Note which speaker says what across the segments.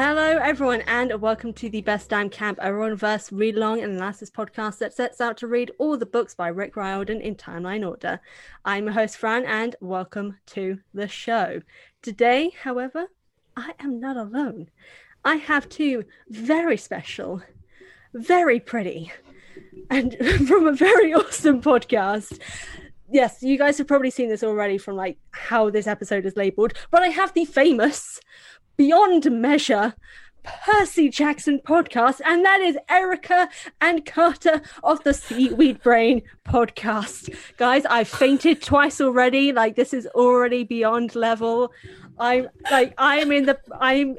Speaker 1: Hello, everyone, and welcome to the Best Damn Camp, a Verse read along and analysis podcast that sets out to read all the books by Rick Riordan in timeline order. I'm your host, Fran, and welcome to the show. Today, however, I am not alone. I have two very special, very pretty, and from a very awesome podcast yes, you guys have probably seen this already from like how this episode is labeled, but I have the famous beyond measure Percy Jackson podcast, and that is Erica and Carter of the Seaweed Brain podcast. Guys, I've fainted twice already. Like this is already beyond level. I'm like I'm in the I'm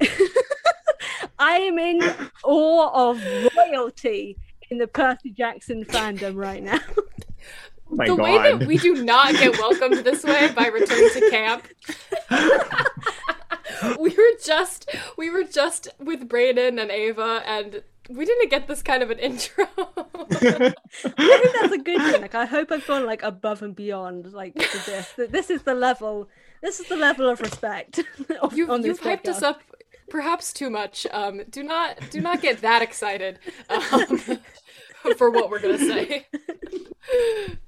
Speaker 1: I am in awe of royalty in the Percy Jackson fandom right now.
Speaker 2: Oh the God. way that we do not get welcomed this way by return to camp we were just we were just with Braden and Ava and we didn't get this kind of an intro.
Speaker 1: I think that's a good thing. Like I hope I've gone like above and beyond like this. This is the level this is the level of respect.
Speaker 2: Of, you've, you've hyped us up perhaps too much. Um, do not do not get that excited um, for what we're gonna say.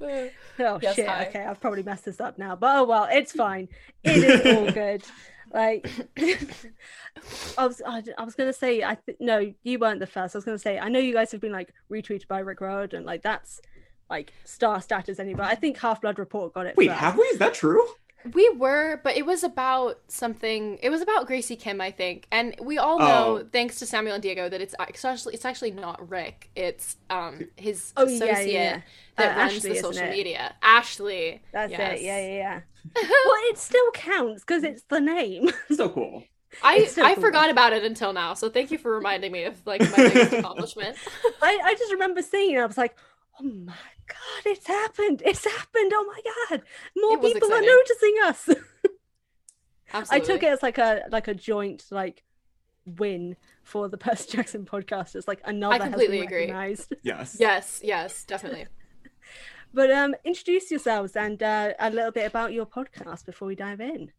Speaker 1: oh yes, shit! Hi. Okay, I've probably messed this up now, but oh well, it's fine. It is all good. Like, I was, I, I, was gonna say, I th- no, you weren't the first. I was gonna say, I know you guys have been like retweeted by Rick Riordan, like that's like star status anyway. I think Half Blood Report got it.
Speaker 3: Wait, first. have we? Is that true?
Speaker 2: We were, but it was about something. It was about Gracie Kim, I think, and we all know, oh. thanks to Samuel and Diego, that it's actually it's actually not Rick. It's um his oh, associate yeah, yeah. that uh, runs Ashley, the social media. Ashley.
Speaker 1: That's yes. it. Yeah, yeah, yeah. well, it still counts because it's the name.
Speaker 3: so cool.
Speaker 2: I I cool. forgot about it until now, so thank you for reminding me of like my biggest accomplishment.
Speaker 1: I I just remember seeing it. I was like, oh my god, it's happened! It's happened! Oh my god, more people exciting. are noticing us. Absolutely. I took it as like a like a joint like win for the Percy Jackson podcast. It's like another I completely agree. Recognized.
Speaker 3: Yes.
Speaker 2: Yes. Yes. Definitely.
Speaker 1: but um, introduce yourselves and uh, a little bit about your podcast before we dive in.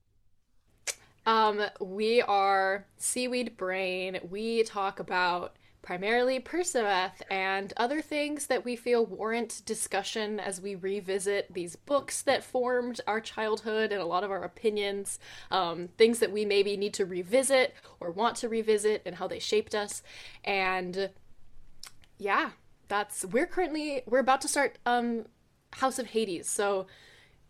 Speaker 2: Um, we are Seaweed Brain. We talk about primarily Percabeth and other things that we feel warrant discussion as we revisit these books that formed our childhood and a lot of our opinions, um, things that we maybe need to revisit or want to revisit and how they shaped us. And yeah, that's we're currently we're about to start um, House of Hades, so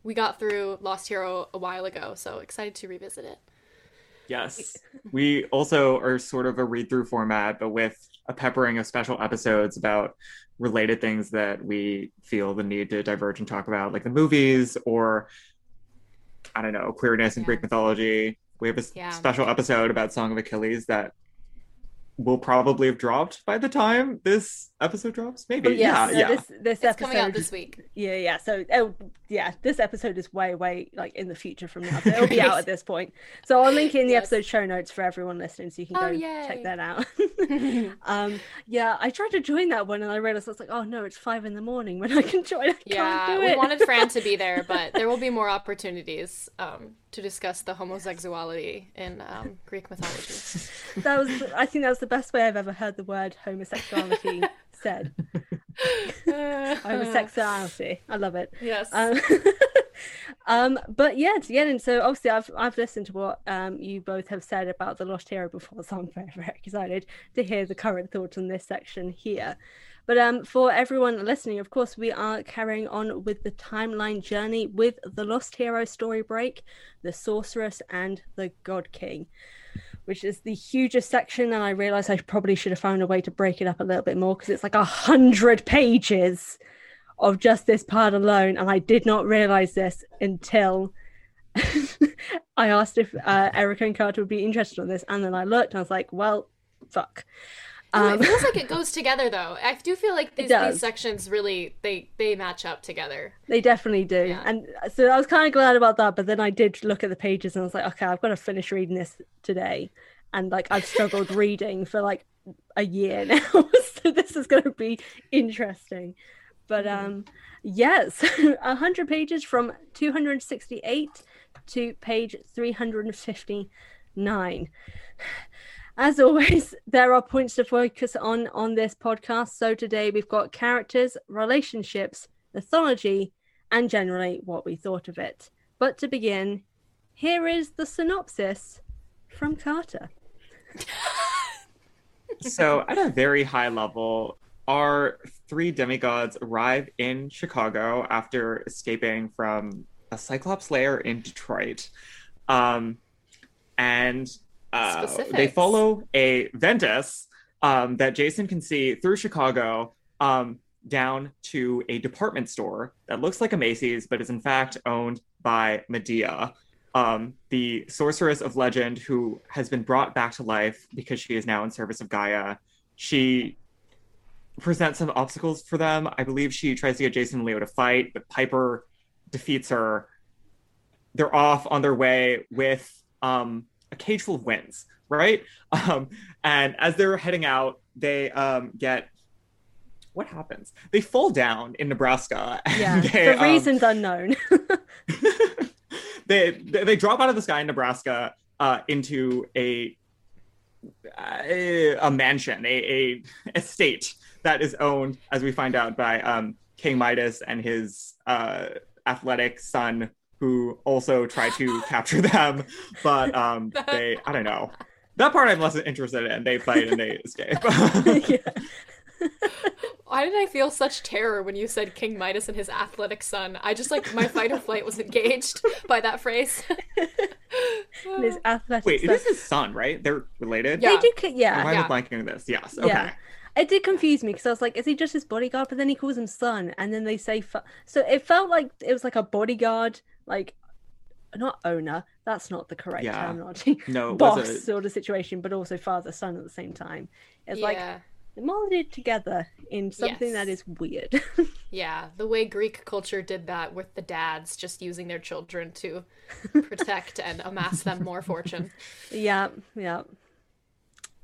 Speaker 2: we got through Lost Hero a while ago, so excited to revisit it.
Speaker 3: Yes. We also are sort of a read through format, but with a peppering of special episodes about related things that we feel the need to diverge and talk about, like the movies or I don't know, queerness and yeah. Greek mythology. We have a yeah. special episode about Song of Achilles that will probably have dropped by the time this episode drops. Maybe. Oh,
Speaker 1: yeah, yeah. This, this
Speaker 2: it's episode coming out this week.
Speaker 1: Yeah, yeah. So, oh, yeah, this episode is way, way like in the future from now. So it'll be out at this point. So I'll link in the yes. episode show notes for everyone listening, so you can oh, go yay. check that out. um, yeah, I tried to join that one, and I realized I was like, oh no, it's five in the morning when I can join. I
Speaker 2: yeah, we wanted Fran to be there, but there will be more opportunities um, to discuss the homosexuality in um, Greek mythology.
Speaker 1: that was, I think, that was the best way I've ever heard the word homosexuality said. Homosexuality. I love it.
Speaker 2: Yes.
Speaker 1: Um, um, but yeah, to get in. So obviously, I've I've listened to what um you both have said about the Lost Hero before, so I'm very very excited to hear the current thoughts on this section here. But um, for everyone listening, of course, we are carrying on with the timeline journey with the Lost Hero story break, the Sorceress, and the God King. Which is the hugest section. And I realized I probably should have found a way to break it up a little bit more because it's like a hundred pages of just this part alone. And I did not realize this until I asked if uh, Erica and Carter would be interested in this. And then I looked and I was like, well, fuck.
Speaker 2: Um, it feels like it goes together though. I do feel like these, these sections really they they match up together.
Speaker 1: They definitely do. Yeah. And so I was kind of glad about that, but then I did look at the pages and I was like, okay, I've got to finish reading this today. And like I've struggled reading for like a year now. so this is going to be interesting. But mm-hmm. um yes, 100 pages from 268 to page 359. As always, there are points to focus on on this podcast. So today we've got characters, relationships, mythology, and generally what we thought of it. But to begin, here is the synopsis from Carter.
Speaker 3: so, at a very high level, our three demigods arrive in Chicago after escaping from a Cyclops lair in Detroit. Um, and uh, they follow a Ventus um, that Jason can see through Chicago um, down to a department store that looks like a Macy's, but is in fact owned by Medea, um, the sorceress of legend who has been brought back to life because she is now in service of Gaia. She presents some obstacles for them. I believe she tries to get Jason and Leo to fight, but Piper defeats her. They're off on their way with um, a cage full of winds, right? Um, and as they're heading out, they um, get what happens? They fall down in Nebraska.
Speaker 1: Yeah, they, for reasons um, unknown.
Speaker 3: they, they, they drop out of the sky in Nebraska uh, into a, a, a mansion, a, a estate that is owned, as we find out, by um, King Midas and his uh, athletic son who also try to capture them, but um, they I don't know. That part I'm less interested in. They fight and they escape.
Speaker 2: Why did I feel such terror when you said King Midas and his athletic son? I just like my fight or flight was engaged by that phrase.
Speaker 1: his athletic.
Speaker 3: Wait, son. it is his son, right? They're related.
Speaker 1: Yeah. They do. Yeah.
Speaker 3: Why am I blanking this? Yes. Okay. Yeah.
Speaker 1: It did confuse me because I was like, is he just his bodyguard? But then he calls him son, and then they say, fa- so it felt like it was like a bodyguard like not owner that's not the correct yeah. terminology no boss a... sort of situation but also father son at the same time it's yeah. like molded together in something yes. that is weird
Speaker 2: yeah the way greek culture did that with the dads just using their children to protect and amass them more fortune
Speaker 1: yeah yeah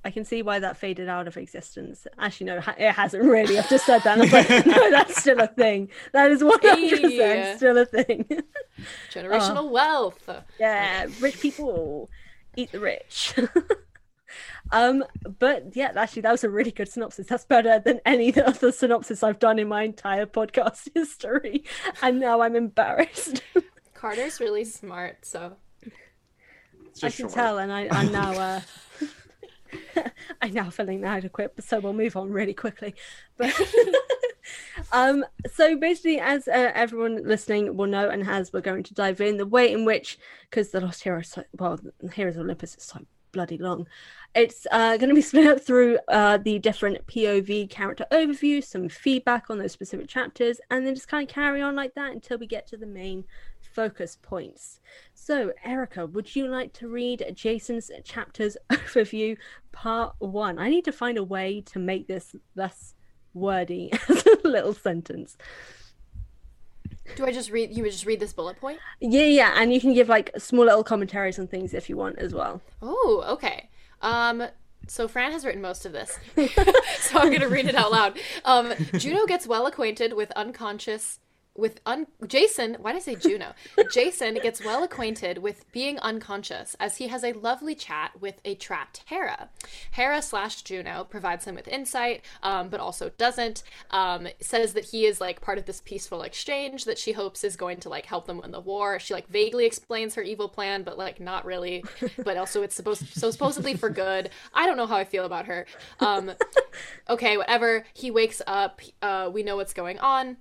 Speaker 1: I can see why that faded out of existence. Actually, no, it hasn't really. I've just said that. Like, no, that's still a thing. That is 100% hey. still a thing.
Speaker 2: Generational oh. wealth.
Speaker 1: Yeah, rich people eat the rich. um, but yeah, actually, that was a really good synopsis. That's better than any other synopsis I've done in my entire podcast history. And now I'm embarrassed.
Speaker 2: Carter's really smart, so
Speaker 1: I can short. tell, and I, I'm now uh, I'm now feeling inadequate, but so we'll move on really quickly. But um, so basically, as uh, everyone listening will know and as we're going to dive in the way in which, because the Lost Heroes, so, well, Heroes of Olympus is so bloody long. It's uh, going to be split up through uh, the different POV character overview, some feedback on those specific chapters, and then just kind of carry on like that until we get to the main focus points. So, Erica, would you like to read Jason's chapters overview part one? I need to find a way to make this less wordy as a little sentence.
Speaker 2: Do I just read? You would just read this bullet point?
Speaker 1: Yeah, yeah, and you can give like small little commentaries and things if you want as well.
Speaker 2: Oh, okay. Um, so Fran has written most of this, so I'm going to read it out loud. Um, Juno gets well acquainted with unconscious with un- Jason, why did I say Juno? Jason gets well acquainted with being unconscious as he has a lovely chat with a trapped Hera. Hera slash Juno provides him with insight, um, but also doesn't. Um, says that he is like part of this peaceful exchange that she hopes is going to like help them win the war. She like vaguely explains her evil plan, but like not really. but also it's supposed so supposedly for good. I don't know how I feel about her. Um, okay, whatever. He wakes up. Uh, we know what's going on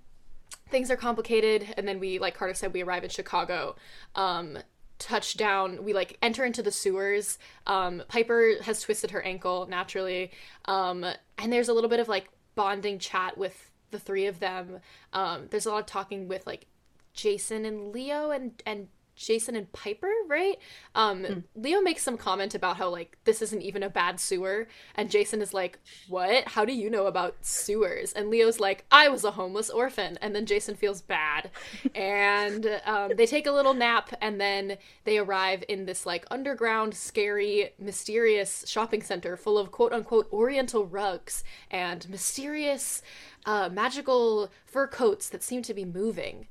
Speaker 2: things are complicated and then we like carter said we arrive in chicago um touch down we like enter into the sewers. Um piper has twisted her ankle naturally um and there's a little bit of like bonding chat with the three of them. Um there's a lot of talking with like jason and leo and and Jason and Piper, right? Um, mm. Leo makes some comment about how like this isn't even a bad sewer, and Jason is like, "What? How do you know about sewers?" And Leo's like, "I was a homeless orphan," and then Jason feels bad, and um, they take a little nap, and then they arrive in this like underground, scary, mysterious shopping center full of quote unquote Oriental rugs and mysterious, uh, magical fur coats that seem to be moving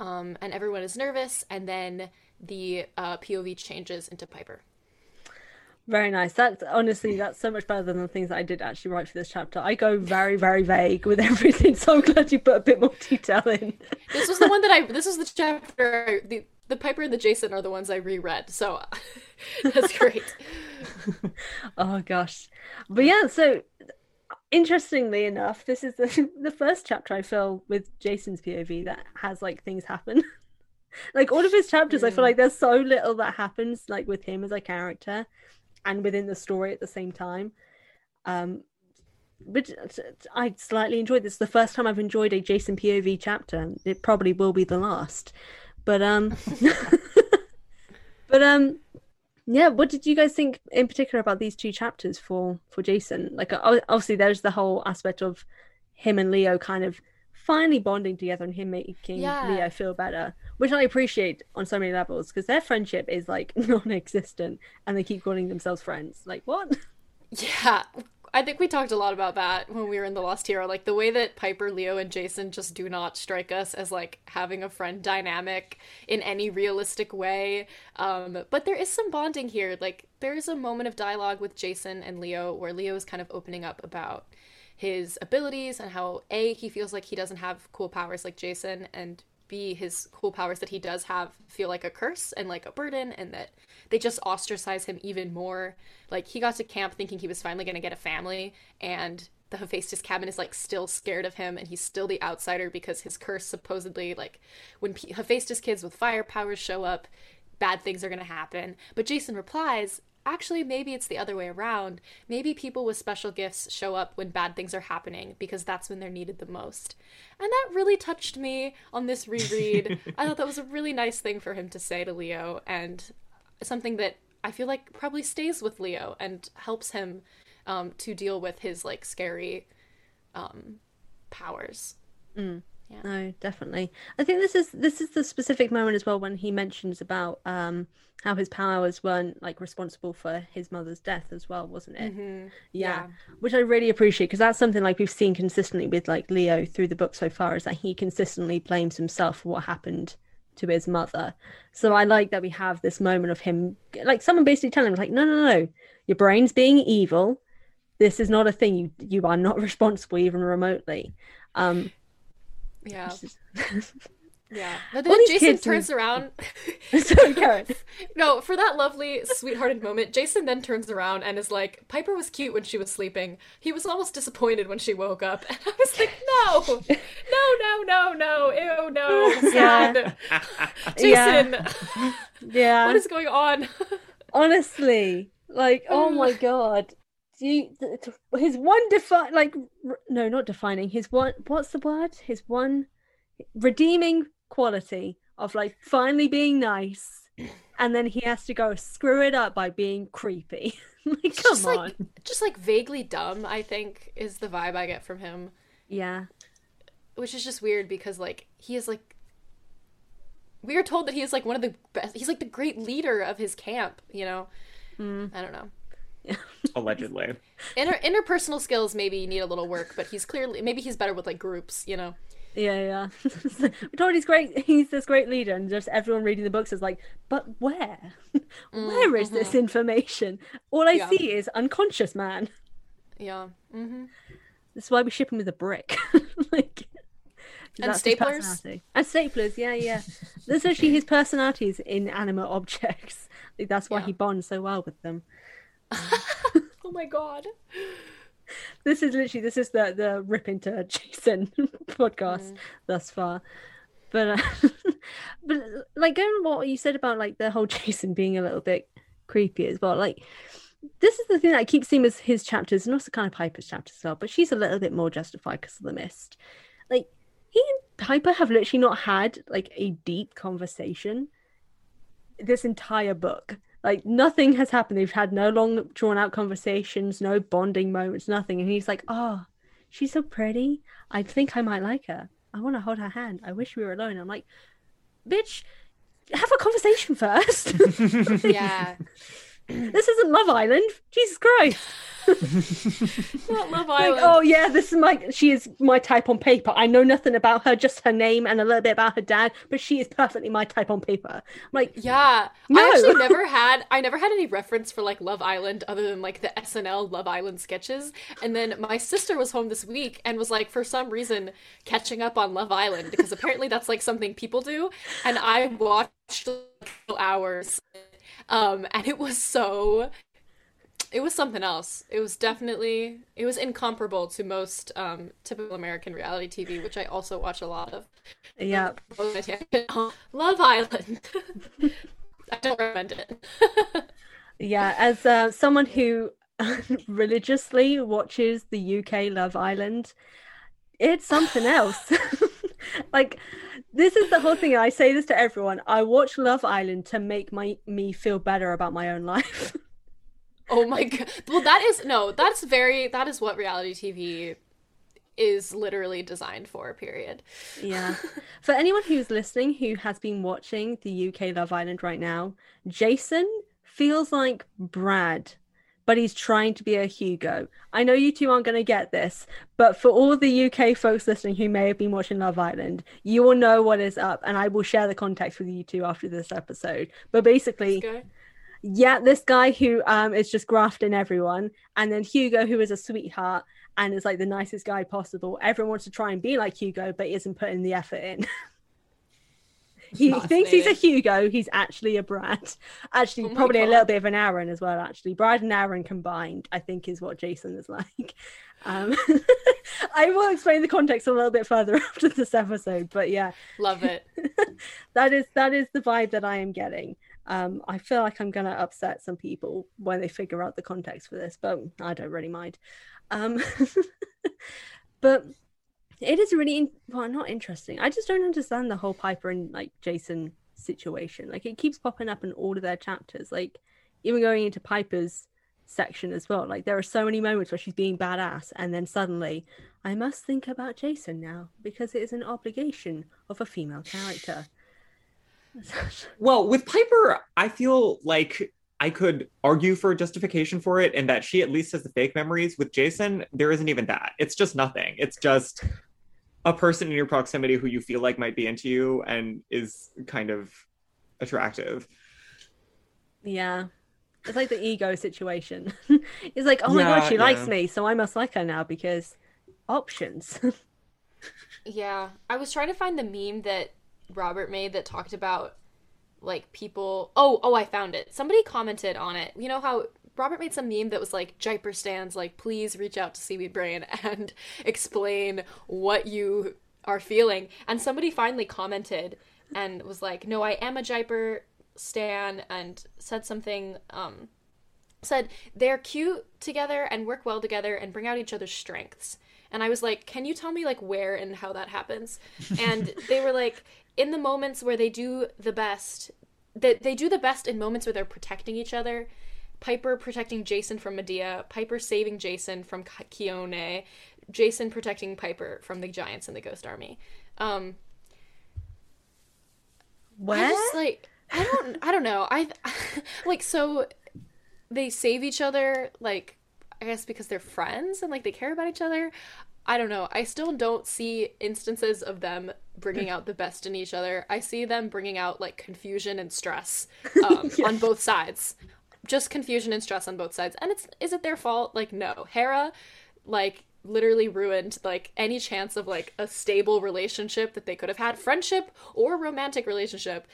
Speaker 2: um, and everyone is nervous, and then the uh, POV changes into Piper.
Speaker 1: Very nice. That's honestly that's so much better than the things that I did actually write for this chapter. I go very very vague with everything, so I'm glad you put a bit more detail in.
Speaker 2: This was the one that I. This was the chapter. The the Piper and the Jason are the ones I reread, so that's great.
Speaker 1: oh gosh, but yeah. So interestingly enough, this is the the first chapter I feel with Jason's POV that has like things happen. like all of his chapters, mm. I feel like there's so little that happens like with him as a character and within the story at the same time. Um but I slightly enjoyed this. The first time I've enjoyed a Jason POV chapter. It probably will be the last. But um but um yeah what did you guys think in particular about these two chapters for for jason? Like obviously there's the whole aspect of him and leo kind of finally bonding together and him making yeah. leo feel better which i appreciate on so many levels because their friendship is like non-existent and they keep calling themselves friends. Like what?
Speaker 2: Yeah I think we talked a lot about that when we were in the Lost Hero. Like the way that Piper, Leo, and Jason just do not strike us as like having a friend dynamic in any realistic way. Um, but there is some bonding here. Like there is a moment of dialogue with Jason and Leo where Leo is kind of opening up about his abilities and how A, he feels like he doesn't have cool powers like Jason, and B, his cool powers that he does have feel like a curse and like a burden, and that they just ostracize him even more. Like he got to camp thinking he was finally going to get a family, and the Hephaestus cabin is like still scared of him, and he's still the outsider because his curse supposedly like when P- Hephaestus kids with fire powers show up, bad things are going to happen. But Jason replies, actually maybe it's the other way around maybe people with special gifts show up when bad things are happening because that's when they're needed the most and that really touched me on this reread i thought that was a really nice thing for him to say to leo and something that I feel like probably stays with Leo and helps him um, to deal with his like scary um, powers.
Speaker 1: Mm. Yeah. No, definitely. I think this is this is the specific moment as well when he mentions about um, how his powers weren't like responsible for his mother's death as well, wasn't it?
Speaker 2: Mm-hmm.
Speaker 1: Yeah. yeah. which I really appreciate because that's something like we've seen consistently with like Leo through the book so far is that he consistently blames himself for what happened to his mother. So I like that we have this moment of him, like someone basically telling him, like, no, no, no, your brain's being evil. This is not a thing. You you are not responsible even remotely. Um,
Speaker 2: yeah. Yeah. But then Jason turns around.
Speaker 1: Sorry, Karen.
Speaker 2: no, for that lovely, sweethearted moment, Jason then turns around and is like, Piper was cute when she was sleeping. He was almost disappointed when she woke up. And I was like, no, no, no, no, no, ew, no, sad. Jason.
Speaker 1: Yeah. yeah.
Speaker 2: What is going on?
Speaker 1: Honestly, like, oh my god. You, his one define like no not defining his one what's the word his one redeeming quality of like finally being nice and then he has to go screw it up by being creepy. like, come
Speaker 2: just
Speaker 1: on.
Speaker 2: Like, just like vaguely dumb, I think, is the vibe I get from him.
Speaker 1: Yeah.
Speaker 2: Which is just weird because like he is like we are told that he is like one of the best he's like the great leader of his camp, you know?
Speaker 1: Mm.
Speaker 2: I don't know.
Speaker 3: Yeah. Allegedly.
Speaker 2: Inter- interpersonal skills maybe need a little work, but he's clearly maybe he's better with like groups, you know?
Speaker 1: Yeah, yeah. we told he's great. He's this great leader, and just everyone reading the books is like, but where? where is mm-hmm. this information? All I yeah. see is unconscious man.
Speaker 2: Yeah. Mm-hmm.
Speaker 1: This is why we ship him with a brick. like,
Speaker 2: and staplers.
Speaker 1: And staplers. Yeah, yeah. That's actually his personalities in inanimate objects. Like, that's why yeah. he bonds so well with them.
Speaker 2: oh my god
Speaker 1: this is literally this is the the rip into Jason podcast mm. thus far. But uh, but like going what you said about like the whole Jason being a little bit creepy as well, like this is the thing that I keep seeing as his chapters and also kind of Piper's chapters as well, but she's a little bit more justified because of the mist. Like he and Piper have literally not had like a deep conversation this entire book. Like nothing has happened. They've had no long drawn out conversations, no bonding moments, nothing. And he's like, Oh, she's so pretty. I think I might like her. I want to hold her hand. I wish we were alone. I'm like, bitch, have a conversation first.
Speaker 2: yeah.
Speaker 1: this isn't Love Island. Jesus Christ.
Speaker 2: Not Love
Speaker 1: Like,
Speaker 2: Island.
Speaker 1: oh yeah, this is my she is my type on paper. I know nothing about her, just her name and a little bit about her dad, but she is perfectly my type on paper. I'm like,
Speaker 2: Yeah,
Speaker 1: No.
Speaker 2: I actually never had. I never had any reference for like Love Island other than like the SNL Love Island sketches. And then my sister was home this week and was like, for some reason, catching up on Love Island because apparently that's like something people do. And I watched like, hours, um, and it was so. It was something else. It was definitely. It was incomparable to most um, typical American reality TV, which I also watch a lot of.
Speaker 1: yeah.
Speaker 2: Love Island. I don't recommend it.
Speaker 1: Yeah, as uh, someone who religiously watches the UK Love Island, it's something else. like this is the whole thing. I say this to everyone. I watch Love Island to make my me feel better about my own life.
Speaker 2: oh my god. Well, that is no. That's very. That is what reality TV is literally designed for. Period.
Speaker 1: yeah. For anyone who's listening who has been watching the UK Love Island right now, Jason feels like Brad. But he's trying to be a Hugo. I know you two aren't going to get this, but for all the UK folks listening who may have been watching Love Island, you will know what is up, and I will share the context with you two after this episode. But basically, yeah, this guy who um is just grafting everyone, and then Hugo, who is a sweetheart and is like the nicest guy possible. Everyone wants to try and be like Hugo, but isn't putting the effort in. he thinks he's a Hugo. He's actually a Brad. Actually,
Speaker 2: Oh
Speaker 1: probably a little bit of an Aaron as well. Actually, Brad and Aaron combined, I think, is what Jason is like. Um, I will explain the context a little bit further after this episode, but yeah,
Speaker 2: Love it.
Speaker 1: that is that is the vibe that I am getting. Um, I feel like I'm gonna upset some people when they figure out the context for this, but I don't really mind. Um, but it is really in- well, not interesting. I just don't understand the whole Piper and like Jason situation. Like it keeps popping up in all of their chapters. Like even going into Piper's section as well. Like there are so many moments where she's being badass, and then suddenly I must think about Jason now because it is an obligation of a female character.
Speaker 3: Well, with Piper, I feel like I could argue for a justification for it and that she at least has the fake memories. With Jason, there isn't even that. It's just nothing. It's just a person in your proximity who you feel like might be into you and is kind of attractive.
Speaker 1: Yeah. It's like the ego situation. it's like, oh my god,
Speaker 3: Yeah,
Speaker 1: she likes me, so I must like her now because options.
Speaker 2: Yeah, I was trying to find the meme that Robert made that talked about like people. Oh, oh, I found it. Somebody commented on it. You know how Robert made some meme that was like Jiper stands like please reach out to Seaweed Brain and explain what you are feeling. And somebody finally commented and was like, "No, I am a Jiper stan," and said something. Um, said they're cute together and work well together and bring out each other's strengths. And I was like, "Can you tell me like where and how that happens?" And they were like, "In the moments where they do the best, that they do the best in moments where they're protecting each other. Piper protecting Jason from Medea, Piper saving Jason from Khione, Jason protecting Piper from the giants and the Ghost Army." Um,
Speaker 1: Where?
Speaker 2: I just like I don't I don't know. I like so they save each other like I guess because they're friends and like they care about each other. I don't know. I still don't see instances of them bringing out the best in each other. I see them bringing out like confusion and stress um, on both sides. Just confusion and stress on both sides. And it's is it their fault? Like no. Hera like literally ruined like any chance of like a stable relationship that they could have had, friendship or romantic relationship.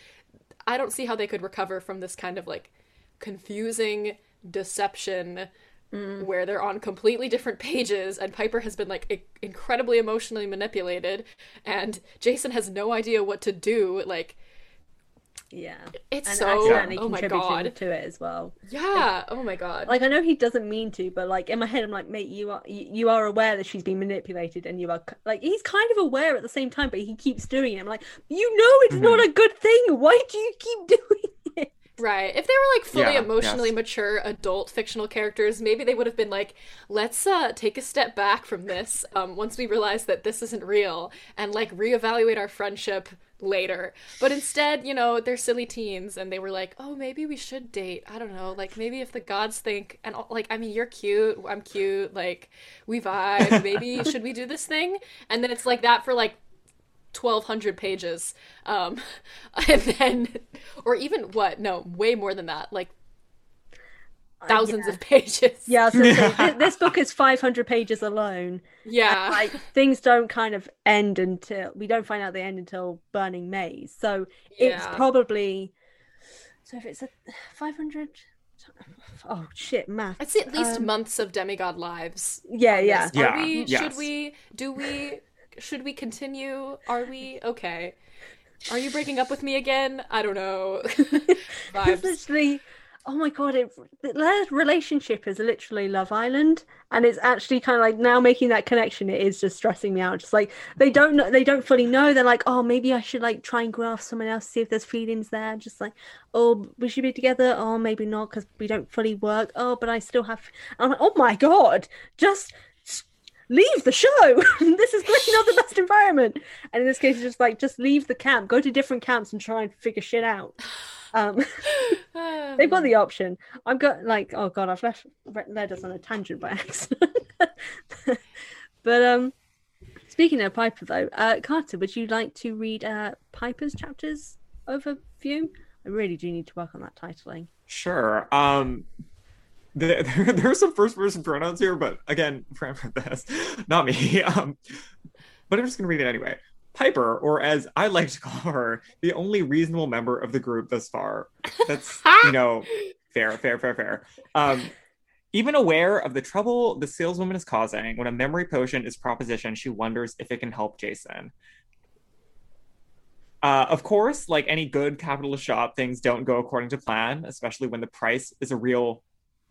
Speaker 2: I don't see how they could recover from this kind of like confusing deception mm. where they're on completely different pages and Piper has been like i- incredibly emotionally manipulated and Jason has no idea what to do like
Speaker 1: Yeah,
Speaker 2: it's
Speaker 1: and
Speaker 2: so
Speaker 1: accidentally
Speaker 2: oh my
Speaker 1: contributing
Speaker 2: god.
Speaker 1: to it as well.
Speaker 2: Yeah. oh my god.
Speaker 1: Like I know he doesn't mean to, but like in my head, I'm like, mate, you are you, you are aware that she's been manipulated, and you are like he's kind of aware at the same time, but he keeps doing it. I'm like, you know, it's not a good thing. Why do you keep doing it?
Speaker 2: Right. If they were like fully
Speaker 3: Yeah,
Speaker 2: emotionally
Speaker 3: yes.
Speaker 2: mature adult fictional characters, maybe they would have been like, let's uh take a step back from this um once we realize that this isn't real and like reevaluate our friendship later. But instead, you know, they're silly teens and they were like, "Oh, maybe we should date." I don't know. Like maybe if the gods think and like I mean, you're cute, I'm cute, like we vibe, maybe should we do this thing? And then it's like that for like 1200 pages um and then or even what no way more than that like thousands
Speaker 1: yeah.
Speaker 2: of pages
Speaker 1: Yeah, I was gonna say, thi- this book is 500 pages alone.
Speaker 2: yeah
Speaker 1: Like things don't kind of end until we don't find out the end until Burning Maze. So it's probably so if it's a 500. Oh shit, math.
Speaker 2: i'd at least
Speaker 1: Um,
Speaker 2: months of demigod lives
Speaker 1: Yeah, yeah.
Speaker 3: Yeah,
Speaker 2: are we
Speaker 3: yes.
Speaker 2: should we do we should we continue are we okay are you breaking up with me again i don't know
Speaker 1: It's
Speaker 2: vibes
Speaker 1: literally, oh my god, it, their relationship is literally Love Island, and it's actually kind of like now making that connection. It is just stressing me out. Just like they don't know, they don't fully know. They're like, oh, maybe I should like try and graph someone else, see if there's feelings there. Just like, oh, we should be together. Oh, maybe not because we don't fully work. Oh, but I still have. I'm like, oh my god, just. S- Leave the show. this is clearly not the best environment. And in this case, it's just like just leave the camp, go to different camps, and try and figure shit out. Um, They've got the option. I've got like, oh god, I've left led us on a tangent by accident. but um, speaking of Piper though, uh, Carter, would you like to read uh Piper's chapters overview? I really do need to work on that titling.
Speaker 3: Sure. Um, there, there, there are some first person pronouns here, but again, not me. Um, but I'm just going to read it anyway. Piper, or as I like to call her, the only reasonable member of the group thus far. That's, you know, fair, fair, fair, fair. Um, even aware of the trouble the saleswoman is causing, when a memory potion is propositioned, she wonders if it can help Jason. Uh, of course, like any good capitalist shop, things don't go according to plan, especially when the price is a real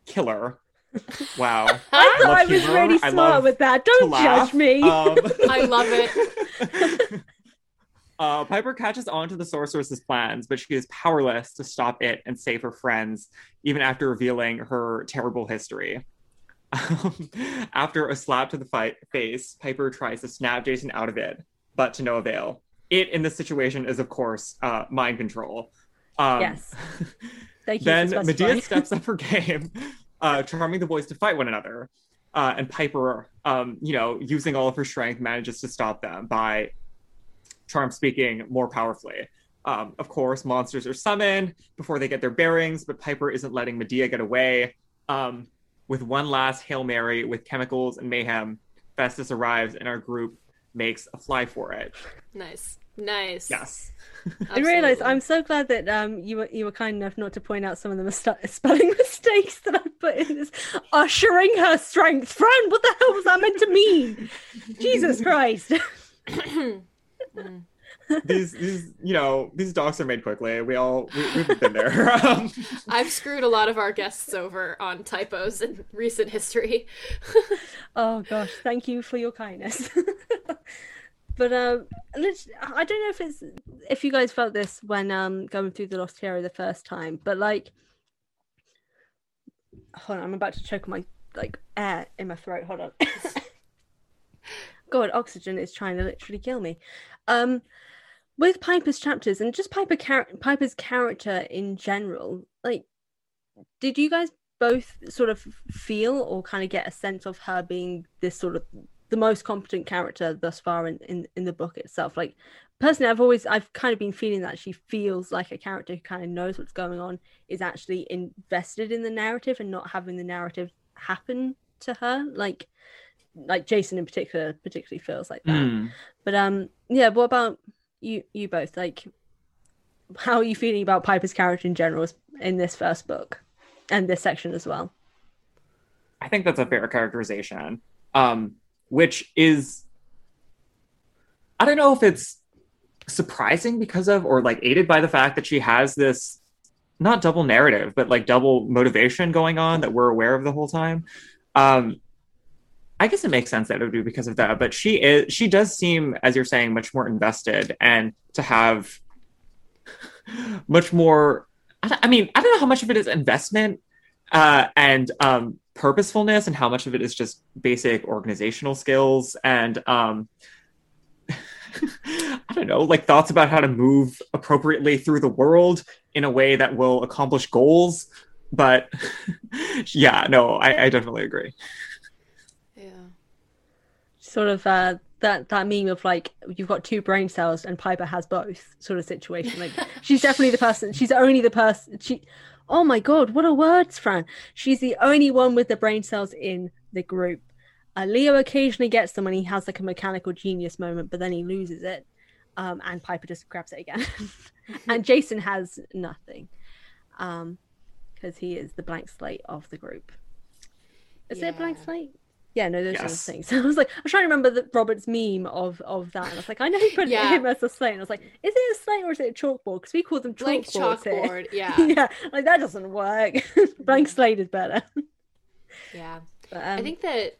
Speaker 3: killer. Wow.
Speaker 1: I thought
Speaker 3: love
Speaker 1: I was
Speaker 3: humor.
Speaker 1: really smart with that. Don't judge me.
Speaker 3: Um,
Speaker 2: I love it.
Speaker 3: uh, Piper catches on to the sorceress's plans, but she is powerless to stop it and save her friends, even after revealing her terrible history. Um, after a slap to the fight face, Piper tries to snap Jason out of it, but to no avail. It in this situation is, of course, uh, mind control. Um,
Speaker 1: Yes. Thank you
Speaker 3: then Medea steps up her game, uh, charming the boys to fight one another. Uh, and Piper, um, you know, using all of her strength, manages to stop them by charm speaking more powerfully. Um, of course, monsters are summoned before they get their bearings, but Piper isn't letting Medea get away. Um, with one last Hail Mary with chemicals and mayhem, Festus arrives and our group makes a fly for it.
Speaker 2: nice nice
Speaker 3: Yes.
Speaker 1: I realised
Speaker 2: Absolutely.
Speaker 1: I'm so glad that um you were you were kind enough not to point out some of the mis- spelling mistakes that I put in this ushering her strength. friend. what the hell was that meant to mean? Jesus Christ.
Speaker 3: these, these, you know, these docs are made quickly. We all, we, we've been there. Um,
Speaker 2: I've screwed a lot of our guests over on typos in recent history.
Speaker 1: Oh gosh, thank you for your kindness. But um, I don't know if it's if you guys felt this when um going through the Lost Hero the first time, but like, hold on, I'm about to choke my like air in my throat. Hold on. God, oxygen is trying to literally kill me. Um, with Piper's chapters and just Piper char- Piper's character in general, like, did you guys both sort of feel or kind of get a sense of her being this sort of the most competent character thus far in, in, in the book itself? Like, personally, I've always I've kind of been feeling that she feels like a character who kind of knows what's going on, is actually invested in the narrative and not having the narrative happen to her. Like, like Jason in particular particularly feels like that.
Speaker 3: hmm.
Speaker 1: But um, yeah. What about you? You both like, how are you feeling about Piper's character in general in this first book, and this section as well?
Speaker 3: I think that's a fair characterization. Um, which is, I don't know if it's surprising because of or like aided by the fact that she has this not double narrative but like double motivation going on that we're aware of the whole time. Um i guess it makes sense that it would be because of that but she is she does seem as you're saying much more invested and to have much more i mean i don't know how much of it is investment uh and um purposefulness and how much of it is just basic organizational skills and um I don't know, like thoughts about how to move appropriately through the world in a way that will accomplish goals. But yeah, no, I, I definitely agree.
Speaker 2: Yeah.
Speaker 1: Sort of uh, that that meme of like you've got two brain cells and Piper has both sort of situation. Like she's definitely the person. She's only the person. She. Oh my god, what are words, Fran? She's the only one with the brain cells in the group. Uh, Leo occasionally gets them when he has like a mechanical genius moment, but then he loses it. Um, and Piper just grabs it again. and Jason has nothing because um, he is the blank slate of the group. Is yeah. it a blank slate? Yeah, no, those yes. are the things. I was like, I'm trying to remember the Robert's meme of of that. And I was like, I know he put yeah. him as a slate. And I was like, is it a slate or is it a chalkboard? Because we call them chalkboards.
Speaker 2: chalkboard,
Speaker 1: here. yeah. yeah, like that doesn't work. blank slate is better.
Speaker 2: Yeah, but, um, I think that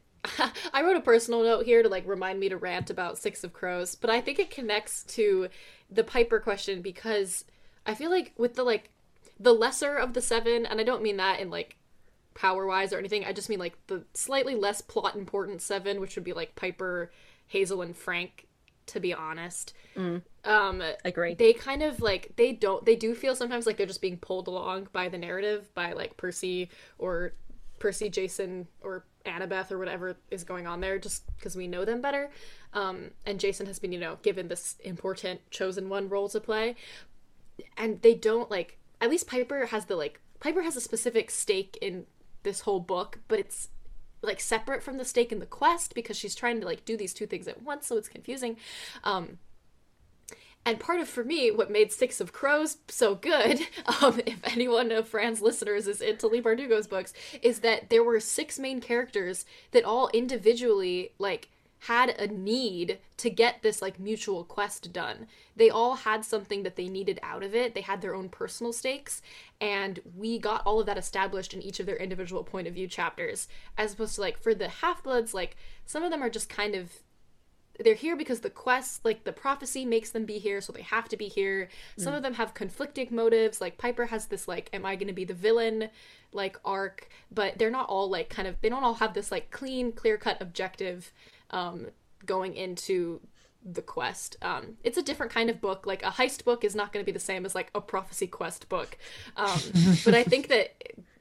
Speaker 2: I wrote a personal note here to like remind me to rant about Six of Crows, but I think it connects to the Piper question because I feel like with the like the lesser of the seven, and I don't mean that in like power wise or anything, I just mean like the slightly less plot important seven, which would be like Piper, Hazel, and Frank, to be honest.
Speaker 1: Mm.
Speaker 2: Um
Speaker 1: agree.
Speaker 2: They kind of like they don't they do feel sometimes like they're just being pulled along by the narrative by like Percy or Percy, Jason, or Annabeth or whatever is going on there just because we know them better. Um, and Jason has been, you know, given this important chosen one role to play. And they don't like, at least Piper has the like, Piper has a specific stake in this whole book, but it's like separate from the stake in the quest because she's trying to like do these two things at once, so it's confusing. Um, and part of, for me, what made Six of Crows so good, um, if anyone of Fran's listeners is into Leigh Bardugo's books, is that there were six main characters that all individually, like, had a need to get this like mutual quest done. They all had something that they needed out of it. They had their own personal stakes and we got all of that established in each of their individual point of view chapters as opposed to like for the half-bloods like some of them are just kind of they're here because the quest like the prophecy makes them be here so they have to be here some mm. of them have conflicting motives like piper has this like am i going to be the villain like arc but they're not all like kind of they don't all have this like clean clear cut objective um going into the quest. Um it's a different kind of book. Like a heist book is not going to be the same as like a prophecy quest book. Um but i think that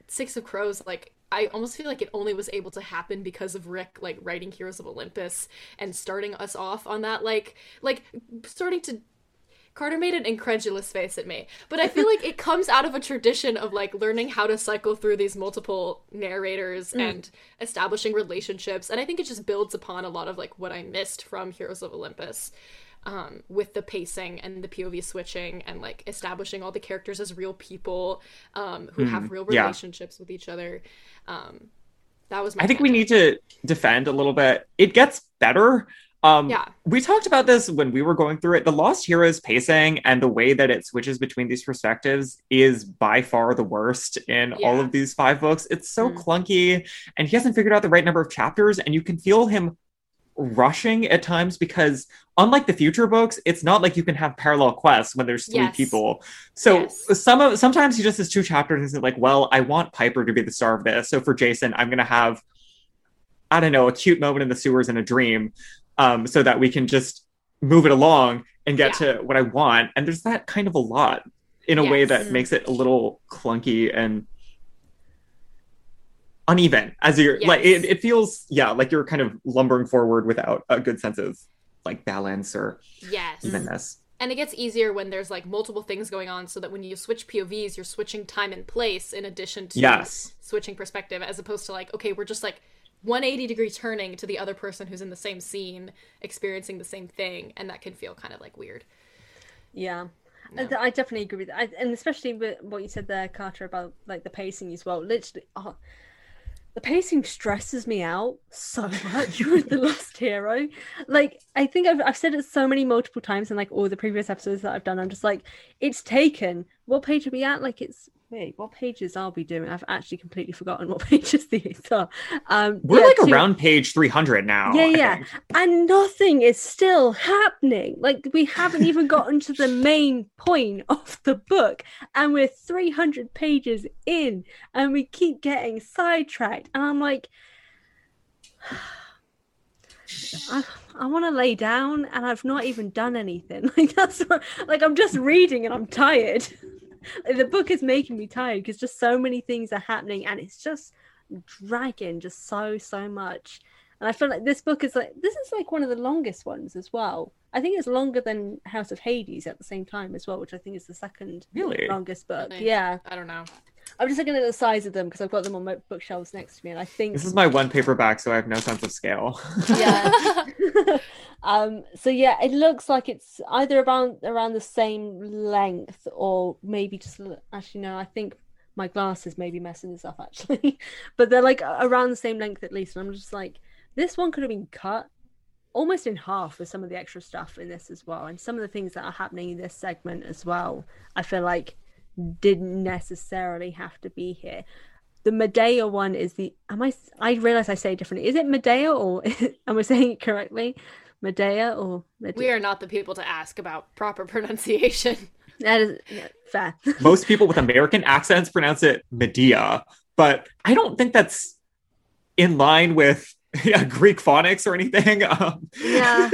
Speaker 2: six of crows like I almost feel like it only was able to happen because of Rick like writing Heroes of Olympus and starting us off on that like like starting to Carter made an incredulous face at me. But I feel like it comes out of a tradition of like learning how to cycle through these multiple narrators mm. and establishing relationships. And I think it just builds upon a lot of like what I missed from Heroes of Olympus um, with the pacing and the POV switching and like establishing all the characters as real people um, who mm, have real relationships yeah. with each other. Um, that was.
Speaker 3: I think we need to defend a little bit. It gets better. Um,
Speaker 2: yeah.
Speaker 3: We talked about this when we were going through it. The Lost Heroes pacing and the way that it switches between these perspectives is by far the worst in yeah. all of these five books. It's so mm. clunky, and he hasn't figured out the right number of chapters, and you can feel him rushing at times because unlike the future books it's not like you can have parallel quests when there's three yes. people so yes. some of sometimes he just has two chapters and is like well i want piper to be the star of this so for jason i'm gonna have i don't know a cute moment in the sewers in a dream um, so that we can just move it along and get yeah. to what i want and there's that kind of a lot in a yes. way that makes it a little clunky and uneven as you're yes. like it, it feels yeah like you're kind of lumbering forward without a good sense of like balance or
Speaker 2: yes
Speaker 3: evenness
Speaker 2: and it gets easier when there's like multiple things going on so that when you switch povs you're switching time and place in addition to
Speaker 3: yes.
Speaker 2: switching perspective as opposed to like okay we're just like 180 degree turning to the other person who's in the same scene experiencing the same thing and that can feel kind of like weird.
Speaker 1: Yeah. No. I, definitely agree with that, I, and especially with what you said there, Carter, about like the pacing as well. Literally, oh, the pacing stresses me out so much with the lost hero. Like i think I've, I've said it so many multiple times in like all the previous episodes that i've done. I'm just like it's taken. What page are we at? Like it's wait what pages are we doing i've actually completely forgotten what pages these are um
Speaker 3: We're
Speaker 1: yeah,
Speaker 3: like
Speaker 1: two-
Speaker 3: around page 300 now.
Speaker 1: Yeah,
Speaker 3: I
Speaker 1: yeah.
Speaker 3: think.
Speaker 1: and nothing is still happening like we haven't even gotten to the main point of the book and we're 300 pages in and we keep getting sidetracked and i'm like i, I want to lay down and i've not even done anything like that's what, like i'm just reading and i'm tired the book is making me tired because just so many things are happening and it's just dragging just so so much and I feel like this book is like this is like one of the longest ones as well. I think it's longer than House of Hades at the same time as well, which I think is the second
Speaker 3: Really?
Speaker 1: longest book.
Speaker 2: Really?
Speaker 1: Yeah,
Speaker 2: I don't know.
Speaker 1: I'm just looking at the size of them because I've got them on my bookshelves next to me, and I think
Speaker 3: This is my one paperback, so I have no sense of scale.
Speaker 1: yeah. um. So yeah, it looks like it's either around around the same length or maybe just actually no. I think my glasses may be messing this up actually, but they're like around the same length at least, and I'm just like this one could have been cut almost in half with some of the extra stuff in this as well and some of the things that are happening in this segment as well i feel like didn't necessarily have to be here the medea one is the am i i realize i say it differently is it medea or am i saying it correctly medea or medea?
Speaker 2: we are not the people to ask about proper pronunciation.
Speaker 1: that is yeah, fair
Speaker 3: Most people with American accents pronounce it Medea, but I don't think that's in line with yeah, Greek phonics or anything. Um,
Speaker 1: yeah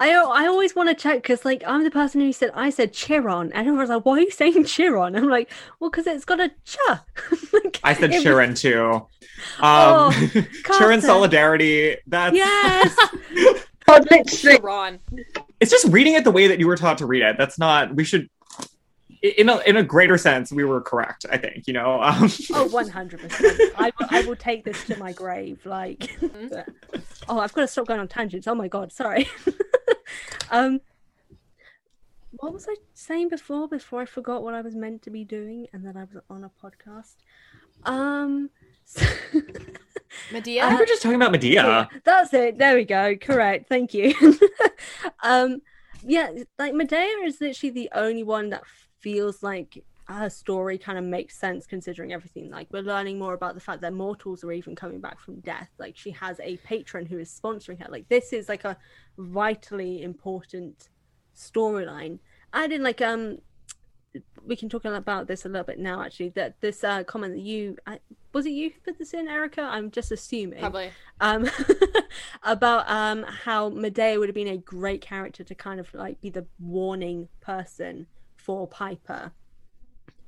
Speaker 1: I, I always want to check because like I'm the person who said I said Chiron and everyone's like why are you saying Chiron I'm like well because it's got a ch Like,
Speaker 3: I said
Speaker 1: it was-
Speaker 3: too. Um,
Speaker 1: Oh,
Speaker 3: Sharon
Speaker 1: Carter.
Speaker 3: solidarity. That's
Speaker 1: Yes. God, literally.
Speaker 2: Ron.
Speaker 3: it's just reading it the way that you were taught to read it. That's not. We should. In a, in a greater sense, we were correct. I think you know. Um,
Speaker 1: Oh, 100%. I will, I will take this to my grave. Like, oh, I've got to stop going on tangents. Oh my God, sorry. um, what was I saying before? Before I forgot what I was meant to be doing and that I was on a podcast. Um,
Speaker 2: Medea.
Speaker 3: we were just talking about Medea.
Speaker 1: That's it. There we go. Correct. Thank you. um, yeah, like Medea is literally the only one that feels like her story kind of makes sense considering everything. Like we're learning more about the fact that mortals are even coming back from death. Like she has a patron who is sponsoring her. Like this is like a vitally important storyline. I did like um we can talk about this a little bit now actually that this uh comment that you I, was it you who put this in erica i'm just assuming
Speaker 2: Probably.
Speaker 1: um about um how medea would have been a great character to kind of like be the warning person for piper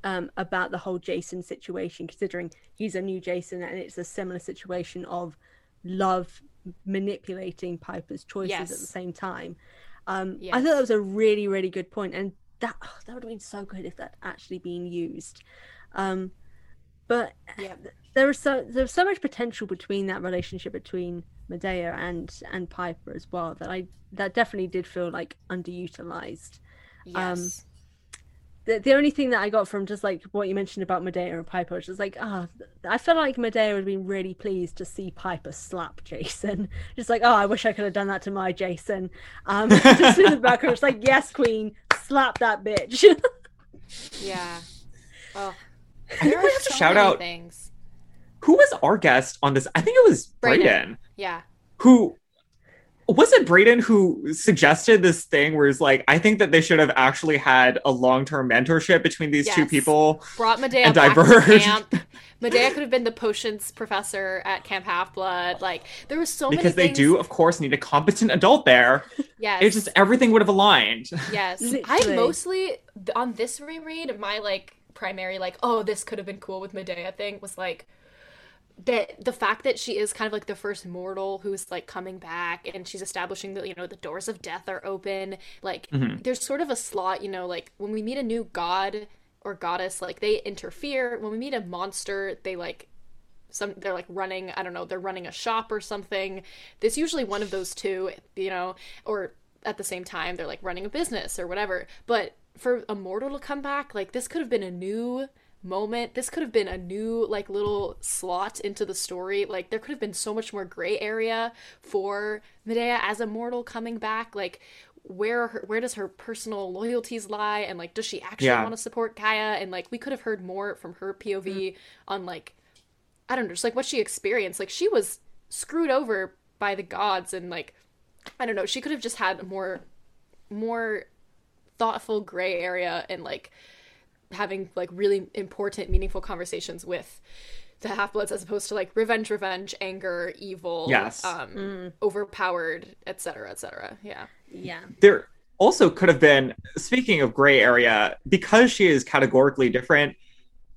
Speaker 1: um about the whole jason situation considering he's a new jason and it's a similar situation of love manipulating piper's choices at the same time um i thought that was a really really good point and that oh, that would have been so good if that actually been used um but
Speaker 2: Yeah.
Speaker 1: there was so there's so much potential between that relationship between Medea and and Piper as well that I that definitely did feel like underutilized.
Speaker 2: Yes.
Speaker 1: The, the only thing that I got from just like what you mentioned about Medea and Piper was just like ah I felt like Medea would have been really pleased to see Piper slap Jason just like oh I wish I could have done that to my Jason um just in the background it's like yes queen slap that bitch
Speaker 2: yeah. Oh.
Speaker 3: I think we have to
Speaker 2: so
Speaker 3: shout out
Speaker 2: things.
Speaker 3: who was our guest on this. I think it was
Speaker 2: Brayden.
Speaker 3: Brayden.
Speaker 2: Yeah.
Speaker 3: who was it Braden who suggested this thing where it's like, I think that they should have actually had a long term mentorship between these two people.
Speaker 2: Brought Medea
Speaker 3: And
Speaker 2: back to
Speaker 3: diverged.
Speaker 2: camp. Medea could have been the potions professor at Camp Half Blood. Like there was so
Speaker 3: Because they
Speaker 2: many things.
Speaker 3: do, of course, need a competent adult there.
Speaker 2: Yes.
Speaker 3: It's just everything would have aligned.
Speaker 2: Yes. I mostly on this reread, my like primary like, oh, this could have been cool with Medea thing was like that the fact that she is kind of like the first mortal who's like coming back and she's establishing that you know the doors of death are open like
Speaker 3: Mhm.
Speaker 2: there's sort of a slot you know like when we meet a new god or goddess like they interfere. When we meet a monster they like some they're like running i don't know they're running a shop or something. There's usually one of those two you know or at the same time they're like running a business or whatever. But for a mortal to come back like this could have been a new moment. This could have been a new like little slot into the story. Like there could have been so much more gray area for Medea as a mortal coming back. Like where her, where does her personal loyalties lie and like does she actually
Speaker 3: Yeah.
Speaker 2: want to support Gaia and like we could have heard more from her POV mm-hmm. on like I don't know, just like what she experienced. Like she was screwed over by the gods and like I don't know, she could have just had more more thoughtful gray area and like having like really important meaningful conversations with the half-bloods as opposed to like revenge revenge anger evil
Speaker 3: Yes.
Speaker 2: um overpowered etc etc yeah
Speaker 1: Yeah.
Speaker 3: there also could have been speaking of gray area because she is categorically different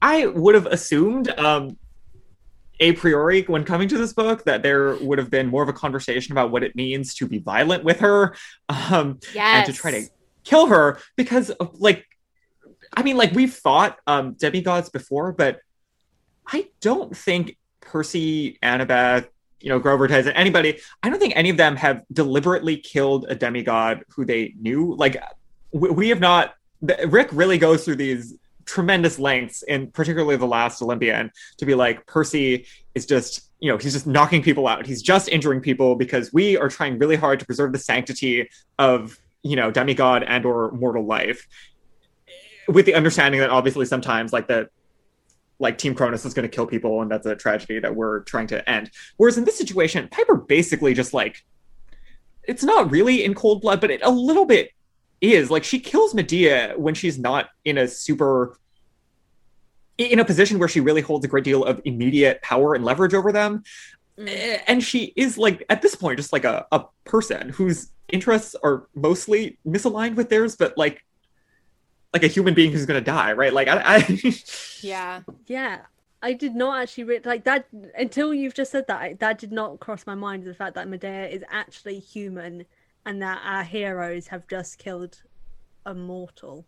Speaker 3: i would have assumed um a priori when coming to this book that there would have been more of a conversation about what it means to be violent with her um
Speaker 2: yes
Speaker 3: and to try to kill her because like i mean like we've fought um demigods before but i don't think percy annabeth you know grover tyson anybody i don't think any of them have deliberately killed a demigod who they knew. Like we, we have not rick really goes through these tremendous lengths in particularly the last olympian to be like percy is just you know he's just knocking people out. He's just injuring people because we are trying really hard to preserve the sanctity of you know demigod and or mortal life with the understanding that obviously sometimes like the like team Kronos is going to kill people and that's a tragedy that we're trying to end. Whereas in this situation piper basically just like it's not really in cold blood but it a little bit is. Like she kills medea when she's not in a super in a position where she really holds a great deal of immediate power and leverage over them. Eh, and she is like at this point just like a, a person whose interests are mostly misaligned with theirs but like like a human being who's gonna die right like i, I
Speaker 2: yeah
Speaker 1: Yeah. I did not actually re- like that until you've just said that. I, that did not cross my mind the fact that Medea is actually human and that our heroes have just killed a mortal.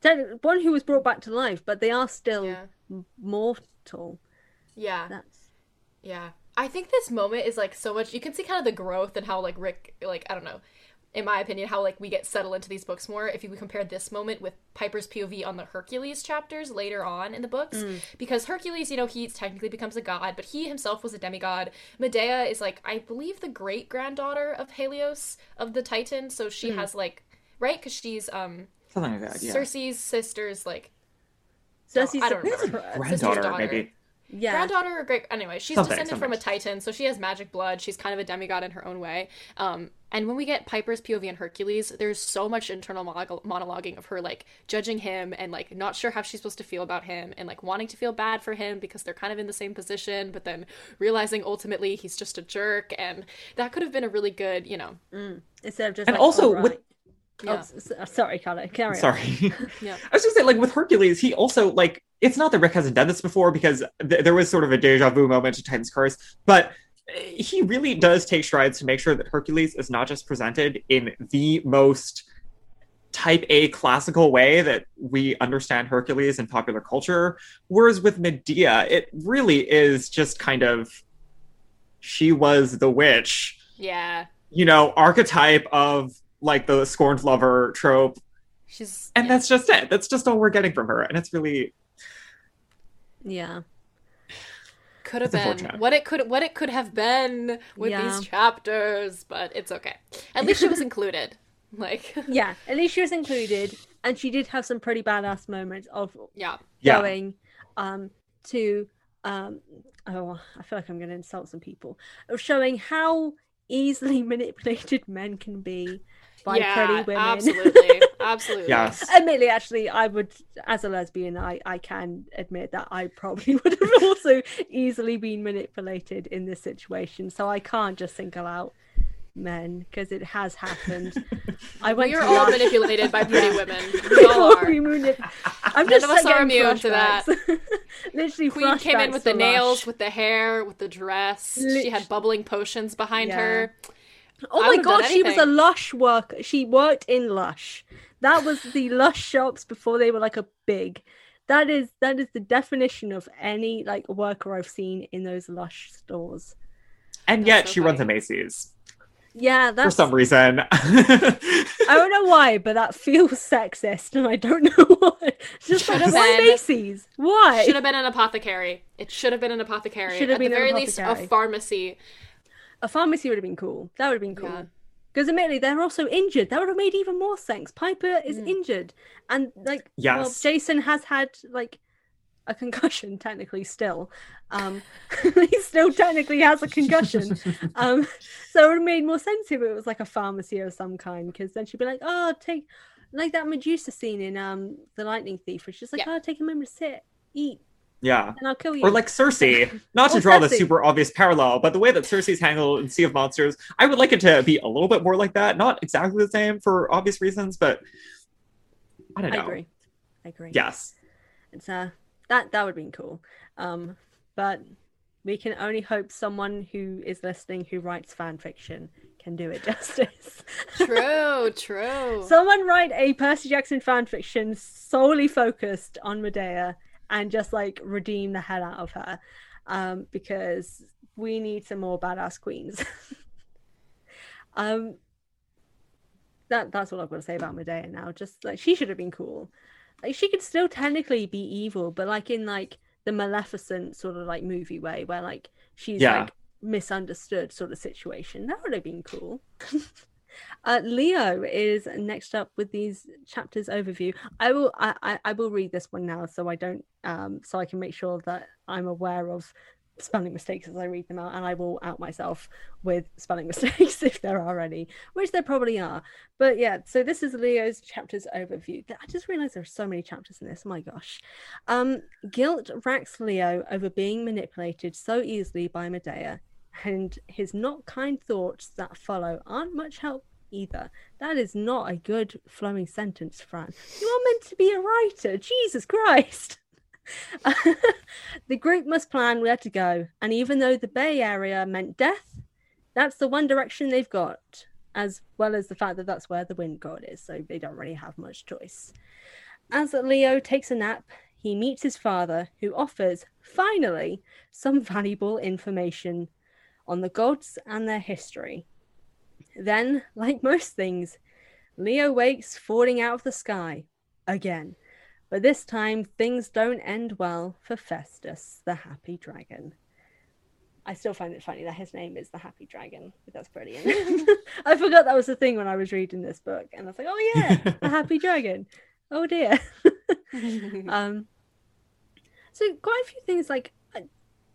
Speaker 1: Techni- One who was brought back to life, but they are still
Speaker 2: yeah
Speaker 1: m- mortal.
Speaker 2: yeah
Speaker 1: That's
Speaker 2: Yeah. I think this moment is like so much you can see kind of the growth and how like Rick like I don't know. In my opinion, how like we get settled into these books more if you compare this moment with Piper's POV on the Hercules chapters later on in the books. Because Hercules, you know, he technically becomes a god, but he himself was a demigod. Medea is like, I believe the great granddaughter of Helios of the Titan, so she has like right? Because she's um
Speaker 3: something like that yeah
Speaker 2: Circe's sister's like
Speaker 1: Circe's
Speaker 2: I don't
Speaker 1: the-
Speaker 2: remember.
Speaker 3: granddaughter
Speaker 2: daughter.
Speaker 3: maybe
Speaker 1: Yeah.
Speaker 2: granddaughter or great. Anyway she's
Speaker 3: Something,
Speaker 2: descended from a titan so she has magic blood. She's kind of a demigod in her own way. Um and when we get piper's pov and hercules there's so much internal monolog- monologuing of her like judging him and like not sure how she's supposed to feel about him and like wanting to feel bad for him because they're kind of in the same position but then realizing ultimately he's just a jerk. And that could have been a really good you know.
Speaker 1: Instead of just
Speaker 3: And
Speaker 1: like,
Speaker 3: also
Speaker 1: "All
Speaker 3: with-
Speaker 2: yeah.
Speaker 1: Oh, s- s- sorry, Carla. Carry on.
Speaker 3: sorry.
Speaker 2: Yeah.
Speaker 3: i was just saying like with hercules he also like it's not that rick hasn't done this before because th- there was sort of a deja vu moment to titan's curse but eh, he really does take strides to make sure that hercules is not just presented in the most type a classical way that we understand hercules in popular culture whereas with medea it really is just kind of she was the witch.
Speaker 2: Yeah.
Speaker 3: You know archetype of like the scorned lover trope.
Speaker 2: She's
Speaker 3: and
Speaker 2: yeah.
Speaker 3: that's just it. That's just all we're getting from her. And it's really
Speaker 1: Yeah.
Speaker 2: could have been what it could what it could have been with
Speaker 1: Yeah.
Speaker 2: these chapters but it's okay at least she was included like
Speaker 1: Yeah. At least she was included, and she did have some pretty badass moments of
Speaker 2: yeah
Speaker 3: yeah
Speaker 1: going um to um oh I feel like I'm gonna insult some people of showing how easily manipulated men can be by
Speaker 2: yeah
Speaker 1: pretty women.
Speaker 2: absolutely absolutely
Speaker 3: yes
Speaker 1: Admittedly, actually, I would, as a lesbian, I, I can admit that I probably would have also easily been manipulated in this situation. So I can't just single out men because it has happened. I went
Speaker 2: we are
Speaker 1: to
Speaker 2: all
Speaker 1: Lush-
Speaker 2: manipulated by pretty women we all are
Speaker 1: manip- I'm
Speaker 2: None
Speaker 1: just
Speaker 2: of us are
Speaker 1: getting
Speaker 2: immune to that.
Speaker 1: Literally,
Speaker 2: Queen came in with the
Speaker 1: to
Speaker 2: nails, with the hair, with the dress. She had bubbling potions behind
Speaker 1: Yeah.
Speaker 2: her.
Speaker 1: Oh
Speaker 2: I
Speaker 1: my god, she was a. Lush worker. She worked in Lush. That was the Lush shops before they were like a big. That is that is the definition of any like worker I've seen in those Lush stores.
Speaker 3: and
Speaker 2: That's
Speaker 3: yet
Speaker 2: so
Speaker 3: she runs a macy's
Speaker 1: Yeah, that's
Speaker 3: for some reason.
Speaker 1: I don't know why, but that feels sexist, and I don't know why. Just like
Speaker 2: Should've
Speaker 1: why
Speaker 2: been.
Speaker 1: Macy's? Why?
Speaker 2: Should have been an apothecary. It should have been an apothecary.
Speaker 1: Should have
Speaker 2: At
Speaker 1: been
Speaker 2: the
Speaker 1: an
Speaker 2: very least, a pharmacy.
Speaker 1: A pharmacy would have been cool. That would have been cool.
Speaker 2: Yeah.
Speaker 1: Because admittedly, they're also injured. That would have made even more sense. Piper is
Speaker 2: Mm.
Speaker 1: injured, and like, well,
Speaker 3: Yes.
Speaker 1: Jason has had like a concussion technically still. Um, he still technically has a concussion. um, so it would have made more sense if it was like a pharmacy of some kind. Because then she'd be like, "Oh, take like that Medusa scene in um the Lightning Thief, where she's like,
Speaker 2: Yeah.
Speaker 1: "Oh, take a moment to sit, eat,
Speaker 3: yeah.
Speaker 1: and I'll kill you."
Speaker 3: Or like Circe, not to
Speaker 1: Or
Speaker 3: draw the super obvious parallel, but the way that Circe's handled in Sea of Monsters, I would like it to be a little bit more like that. Not exactly the same for obvious reasons, but I don't
Speaker 1: I
Speaker 3: know.
Speaker 1: agree. I agree.
Speaker 3: Yes.
Speaker 1: it's uh that that would have been cool um but we can only hope someone who is listening who writes fan fiction can do it justice
Speaker 2: True, true.
Speaker 1: someone write a percy jackson fan fiction solely focused on medea and just like redeem the hell out of her um because we need some more badass queens um that that's all I've got to say about Medea now. Just like she should have been cool. Like she could still technically be evil, but like in like the Maleficent sort of like movie way, where like she's
Speaker 3: Yeah.
Speaker 1: like misunderstood sort of situation. That would have been cool. uh, Leo is next up with these chapters overview. I will I, I, will read this one now, so I don't um so I can make sure that I'm aware of spelling mistakes as I read them out, and I will out myself with spelling mistakes if there are any, which there probably are. But yeah, so this is Leo's chapters overview. I just realized there are so many chapters in this. My gosh. Um, guilt racks Leo over being manipulated so easily by Medea, and his not kind thoughts that follow aren't much help either. That is not a good flowing sentence, Fran. You are meant to be a writer. Jesus Christ. the group must plan where to go, and even though the Bay Area meant death, that's the one direction they've got, as well as the fact that that's where the wind god is, so they don't really have much choice. As Leo takes a nap, he meets his father, who offers, finally, some valuable information on the gods and their history. Then, like most things, Leo wakes falling out of the sky again. But this time, things don't end well for Festus, the happy dragon. I still find it funny that his name is the Happy Dragon. That's brilliant. I forgot that was the thing when I was reading this book, and I was like, "Oh yeah, the Happy Dragon." Oh dear. um. So quite a few things like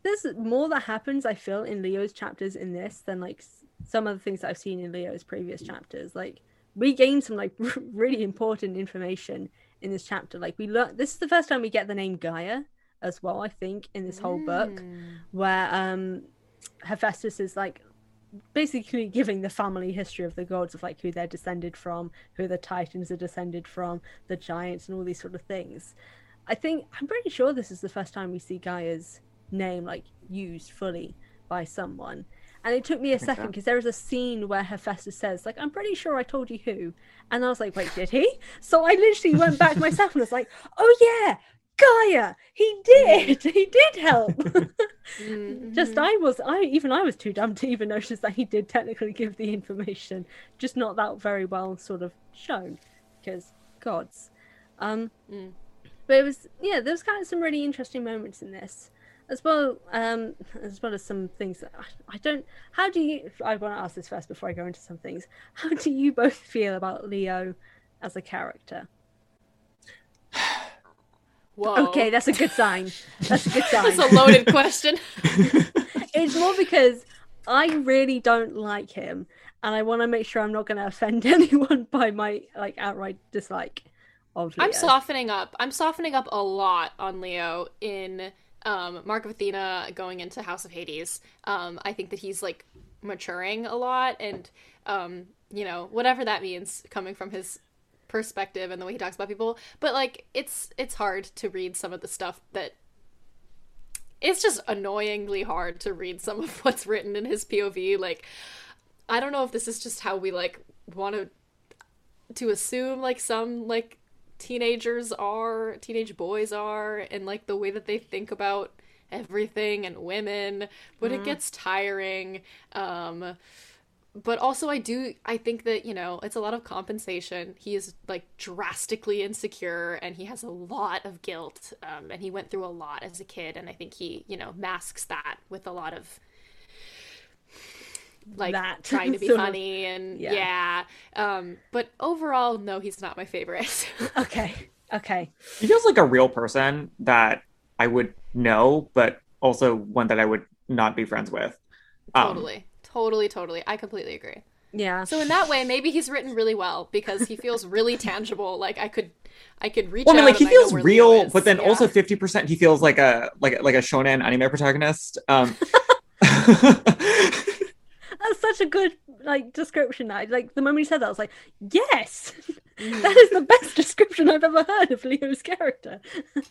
Speaker 1: there's more that happens. I feel in Leo's chapters in this than like some of the things that I've seen in Leo's previous chapters. Like we gain some like really important information in this chapter. Like we learn this is the first time we get the name Gaia as well. I think in this whole book
Speaker 2: Mm.
Speaker 1: where um Hephaestus is like basically giving the family history of the gods of like who they're descended from, who the titans are descended from, the giants and all these sort of things. I think I'm pretty sure this is the first time we see Gaia's name like used fully by someone. And it took me a
Speaker 3: think
Speaker 1: second
Speaker 3: so.
Speaker 1: because there is a scene where Hephaestus says, like, I'm pretty sure I told you who. And I was like, wait, did he? So I literally went back myself and was like, oh yeah, Gaia, he did. He did help.
Speaker 2: Mm,
Speaker 1: just
Speaker 2: mhm.
Speaker 1: I was I even I was too dumb to even notice that he did technically give the information, just not that very well sort of shown, because gods. Um,
Speaker 2: Mm.
Speaker 1: but it was yeah, there was kind of some really interesting moments in this, as well um as well as some things that I, I don't. How do you? I want to ask this first before I go into some things. How do you both feel about Leo as a character?
Speaker 2: Whoa.
Speaker 1: Okay, that's a good sign. That's a good sign.
Speaker 2: That's a loaded question.
Speaker 1: it's more because I really don't like him, and I want to make sure I'm not going to offend anyone by my like outright dislike of Leo.
Speaker 2: I'm softening up. I'm softening up a lot on Leo in um, Mark of Athena going into House of Hades. Um, I think that he's like maturing a lot, and um, you know whatever that means, coming from his perspective and the way he talks about people. But like, it's it's hard to read some of the stuff that. It's just annoyingly hard to read some of what's written in his POV. Like, I don't know if this is just how we like want to to assume like some like teenagers are teenage boys are and like the way that they think about everything and women but it gets tiring um but also I do I think that, you know, it's a lot of compensation. He is like drastically insecure and he has a lot of guilt. Um, and he went through a lot as a kid and I think he, you know, masks that with a lot of like
Speaker 1: That
Speaker 2: trying to be
Speaker 1: sort of-
Speaker 2: funny and
Speaker 1: yeah.
Speaker 2: yeah. Um, but overall, no, he's not my favorite.
Speaker 1: Okay. Okay.
Speaker 3: He feels like a real person that I would know, but also one that I would not be friends with. Um,
Speaker 2: totally. Totally, totally. I completely agree.
Speaker 1: Yeah.
Speaker 2: So in that way, maybe he's written really well because he feels really tangible. Like I could, I could reach
Speaker 3: Well, I mean,
Speaker 2: out.
Speaker 3: like he
Speaker 2: and I know
Speaker 3: feels real, but then
Speaker 2: Yeah.
Speaker 3: also fifty percent he feels like a like like a shonen anime protagonist. Um,
Speaker 1: That's such a good like description. I like the moment you said that, I was like, yes,
Speaker 2: Mhm.
Speaker 1: that is the best description I've ever heard of Leo's character.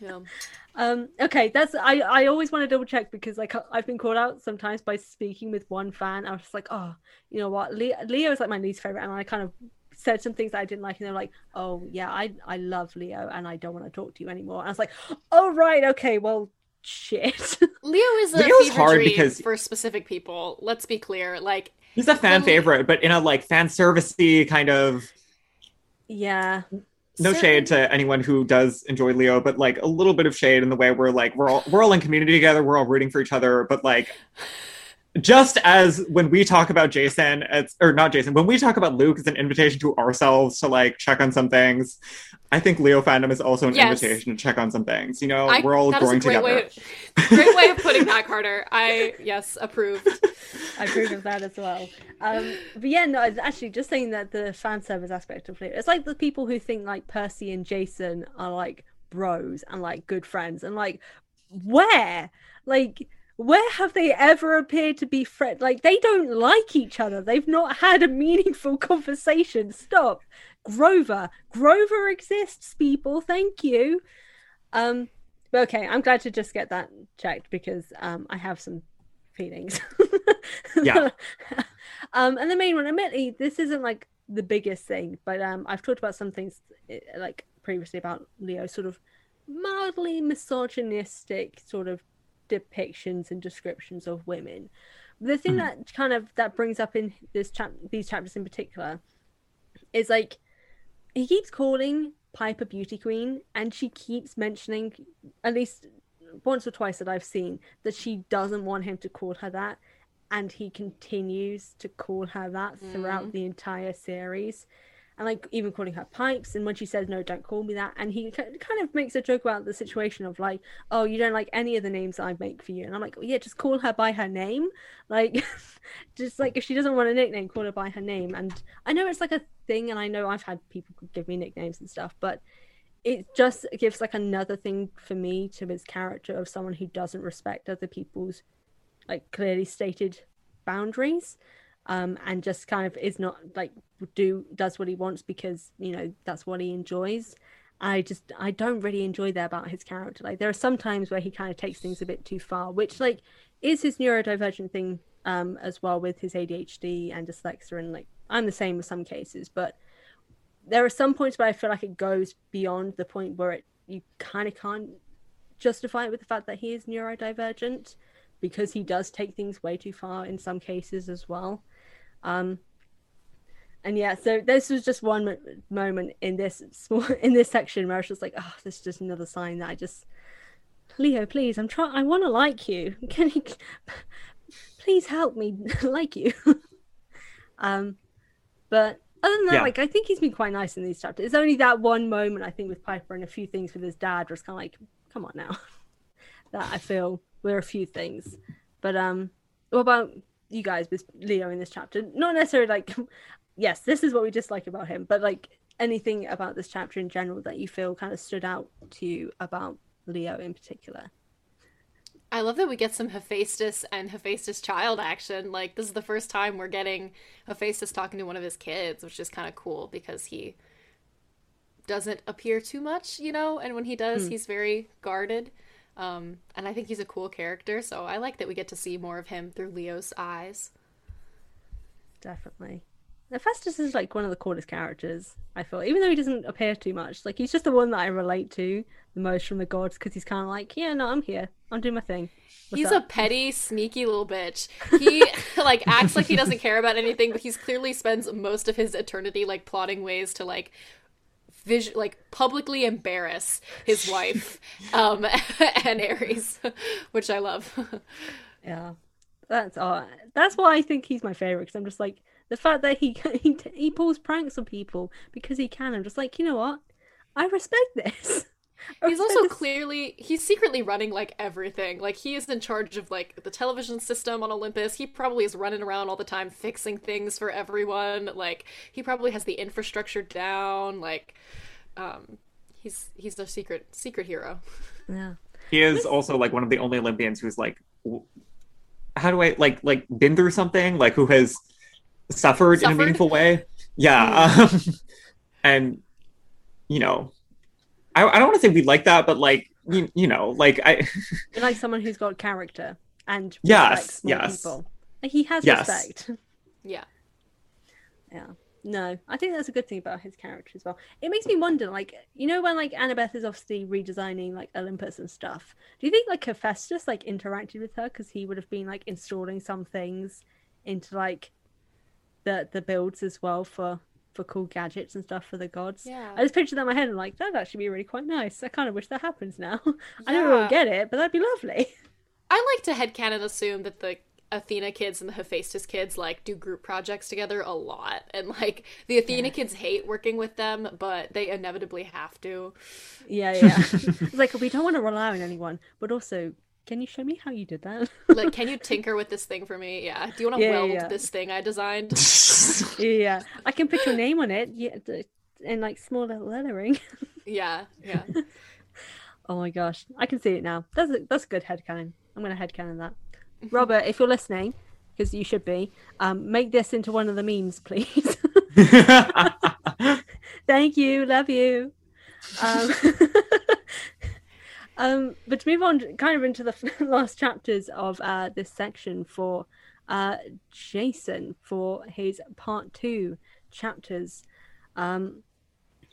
Speaker 2: Yeah.
Speaker 1: Um, okay, that's I. I always want to double check because like I've been called out sometimes by speaking with one fan. I was just like, oh, you know what, Leo, Leo is like my least favorite, and I kind of said some things that I didn't like, and they're like, oh yeah, I I love Leo, and I don't want to talk to you anymore. And I was like, oh right, okay, well, shit.
Speaker 2: Leo is a
Speaker 3: Leo's hard
Speaker 2: dream
Speaker 3: because-
Speaker 2: for specific people. Let's be clear. Like
Speaker 3: he's a fan favorite, but in a like fan servicey kind of
Speaker 1: yeah,
Speaker 3: no
Speaker 2: certain-
Speaker 3: shade to anyone who does enjoy Leo, but like a little bit of shade in the way we're like we're all we're all in community together, we're all rooting for each other, but like just as when we talk about Jason, it's or not Jason, when we talk about Luke, it's an invitation to ourselves to like check on some things. I think Leo fandom is also an
Speaker 2: Yes.
Speaker 3: invitation to check on some things. You know,
Speaker 2: I,
Speaker 3: we're all growing together.
Speaker 2: way. Great way of putting that, Carter. I yes, approved.
Speaker 1: I approve of that as well. Um, but yeah, no, it's actually just saying that the fan service aspect of Leo, it's like the people who think like Percy and Jason are like bros and like good friends, and like where, like where have they ever appeared to be friends? Like they don't like each other. They've not had a meaningful conversation. Stop, Grover. Grover exists, people. Thank you. Um, okay, I'm glad to just get that checked because um, I have some feelings.
Speaker 3: Yeah.
Speaker 1: um, and the main one, admittedly, this isn't like the biggest thing, but um, I've talked about some things eh, like previously about Leo, sort of mildly misogynistic sort of depictions and descriptions of women. The thing
Speaker 3: Mhm.
Speaker 1: that kind of that brings up in this chap these chapters in particular is like he keeps calling Piper beauty queen, and she keeps mentioning at least once or twice that I've seen that she doesn't want him to call her that, and he continues to call her that throughout
Speaker 2: Mm.
Speaker 1: the entire series. And like even calling her pipes, and when she says no, don't call me that, and he kind of makes a joke about the situation of like, oh, you don't like any of the names I make for you, and I'm like, well, yeah, just call her by her name, like, just like if she doesn't want a nickname, call her by her name. And I know it's like a thing, and I know I've had people give me nicknames and stuff, but it just gives like another thing for me to his character of someone who doesn't respect other people's like clearly stated boundaries um and just kind of is not like do does what he wants because you know that's what he enjoys i just i don't really enjoy that about his character like there are some times where he kind of takes things a bit too far which like is his neurodivergent thing um as well with his adhd and dyslexia and like i'm the same with some cases but there are some points where I feel like it goes beyond the point where it you kind of can't justify it with the fact that he is neurodivergent because he does take things way too far in some cases as well. Um, and yeah, so this was just one mo- moment in this small in this section where I was just like, oh, this is just another sign that I just Leo, please, I'm trying. I want to like you. Can you please help me like you? um, but other than that,
Speaker 3: Yeah.
Speaker 1: like I think he's been quite nice in these chapters. It's only that one moment I think with Piper and a few things with his dad where it's kind of like, come on now. that I feel were a few things. But um, what about you guys with Leo in this chapter? Not necessarily like, yes, this is what we dislike about him, but like anything about this chapter in general that you feel kind of stood out to you about Leo in particular.
Speaker 2: I love that we get some Hephaestus and Hephaestus child action. Like this is the first time we're getting Hephaestus talking to one of his kids, which is kind of cool because he doesn't appear too much, you know, and when he does,
Speaker 1: Hmm.
Speaker 2: he's very guarded. Um, and I think he's a cool character, so I like that we get to see more of him through Leo's eyes.
Speaker 1: Definitely. Hephaestus is like one of the coolest characters. I feel, even though he doesn't appear too much, like he's just the one that I relate to the most from the gods because he's kind of like, yeah, no, I'm here, I'm doing my thing. What's
Speaker 2: he's
Speaker 1: up?
Speaker 2: a petty, sneaky little bitch. He like acts like he doesn't care about anything, but he's clearly spends most of his eternity like plotting ways to like vis- like publicly embarrass his wife um and Ares, which I love.
Speaker 1: Yeah, that's all. That's why I think he's my favorite because I'm just like the fact that he he he pulls pranks on people because he can. I'm just like, you know what? I respect this. I
Speaker 2: He's also clearly he's secretly running like everything. Like he is in charge of like the television system on Olympus. He probably is running around all the time fixing things for everyone. Like he probably has the infrastructure down. Like um he's he's a secret secret hero.
Speaker 1: Yeah.
Speaker 3: He is also like one of the only Olympians who's like, w- how do I like like been through something like who has suffered, in a meaningful way? Yeah, um, and you know, I, I don't want to say we like that, but like you, you know, like I
Speaker 1: You're like someone who's got character and
Speaker 3: Yes,
Speaker 1: respects
Speaker 3: yes.
Speaker 1: people. Like he has
Speaker 3: Yes.
Speaker 1: respect.
Speaker 2: Yeah.
Speaker 1: Yeah. No, I think that's a good thing about his character as well. It makes me wonder, like, you know, when like Annabeth is obviously redesigning like Olympus and stuff. Do you think like Hephaestus like interacted with her because he would have been like installing some things into like the the builds as well for for cool gadgets and stuff for the gods?
Speaker 2: Yeah.
Speaker 1: I just pictured that in my head and like that'd actually be really quite nice. I kind of wish that happens now. I never will
Speaker 2: Yeah.
Speaker 1: get it, but that'd be lovely.
Speaker 2: I like to headcanon assume that the Athena kids and the Hephaestus kids like do group projects together a lot. And like the Athena kids hate working with them, but they inevitably have to.
Speaker 1: Yeah, yeah. it's like we don't want to rely on anyone, but also, can you show me how you did that?
Speaker 2: Like, can you tinker with this thing for me? Yeah. Do you want to
Speaker 1: Yeah,
Speaker 2: weld
Speaker 1: yeah.
Speaker 2: this thing I designed?
Speaker 1: yeah, I can put your name on it. Yeah, d- in like small little lettering.
Speaker 2: yeah, yeah.
Speaker 1: Oh my gosh, I can see it now. That's a, that's a good headcanon. I'm gonna headcanon that. Robert, if you're listening, because you should be, um, make this into one of the memes, please. Thank you, love you. Um, um, but to move on, kind of into the last chapters of uh, this section for uh, Jason for his part two chapters, um,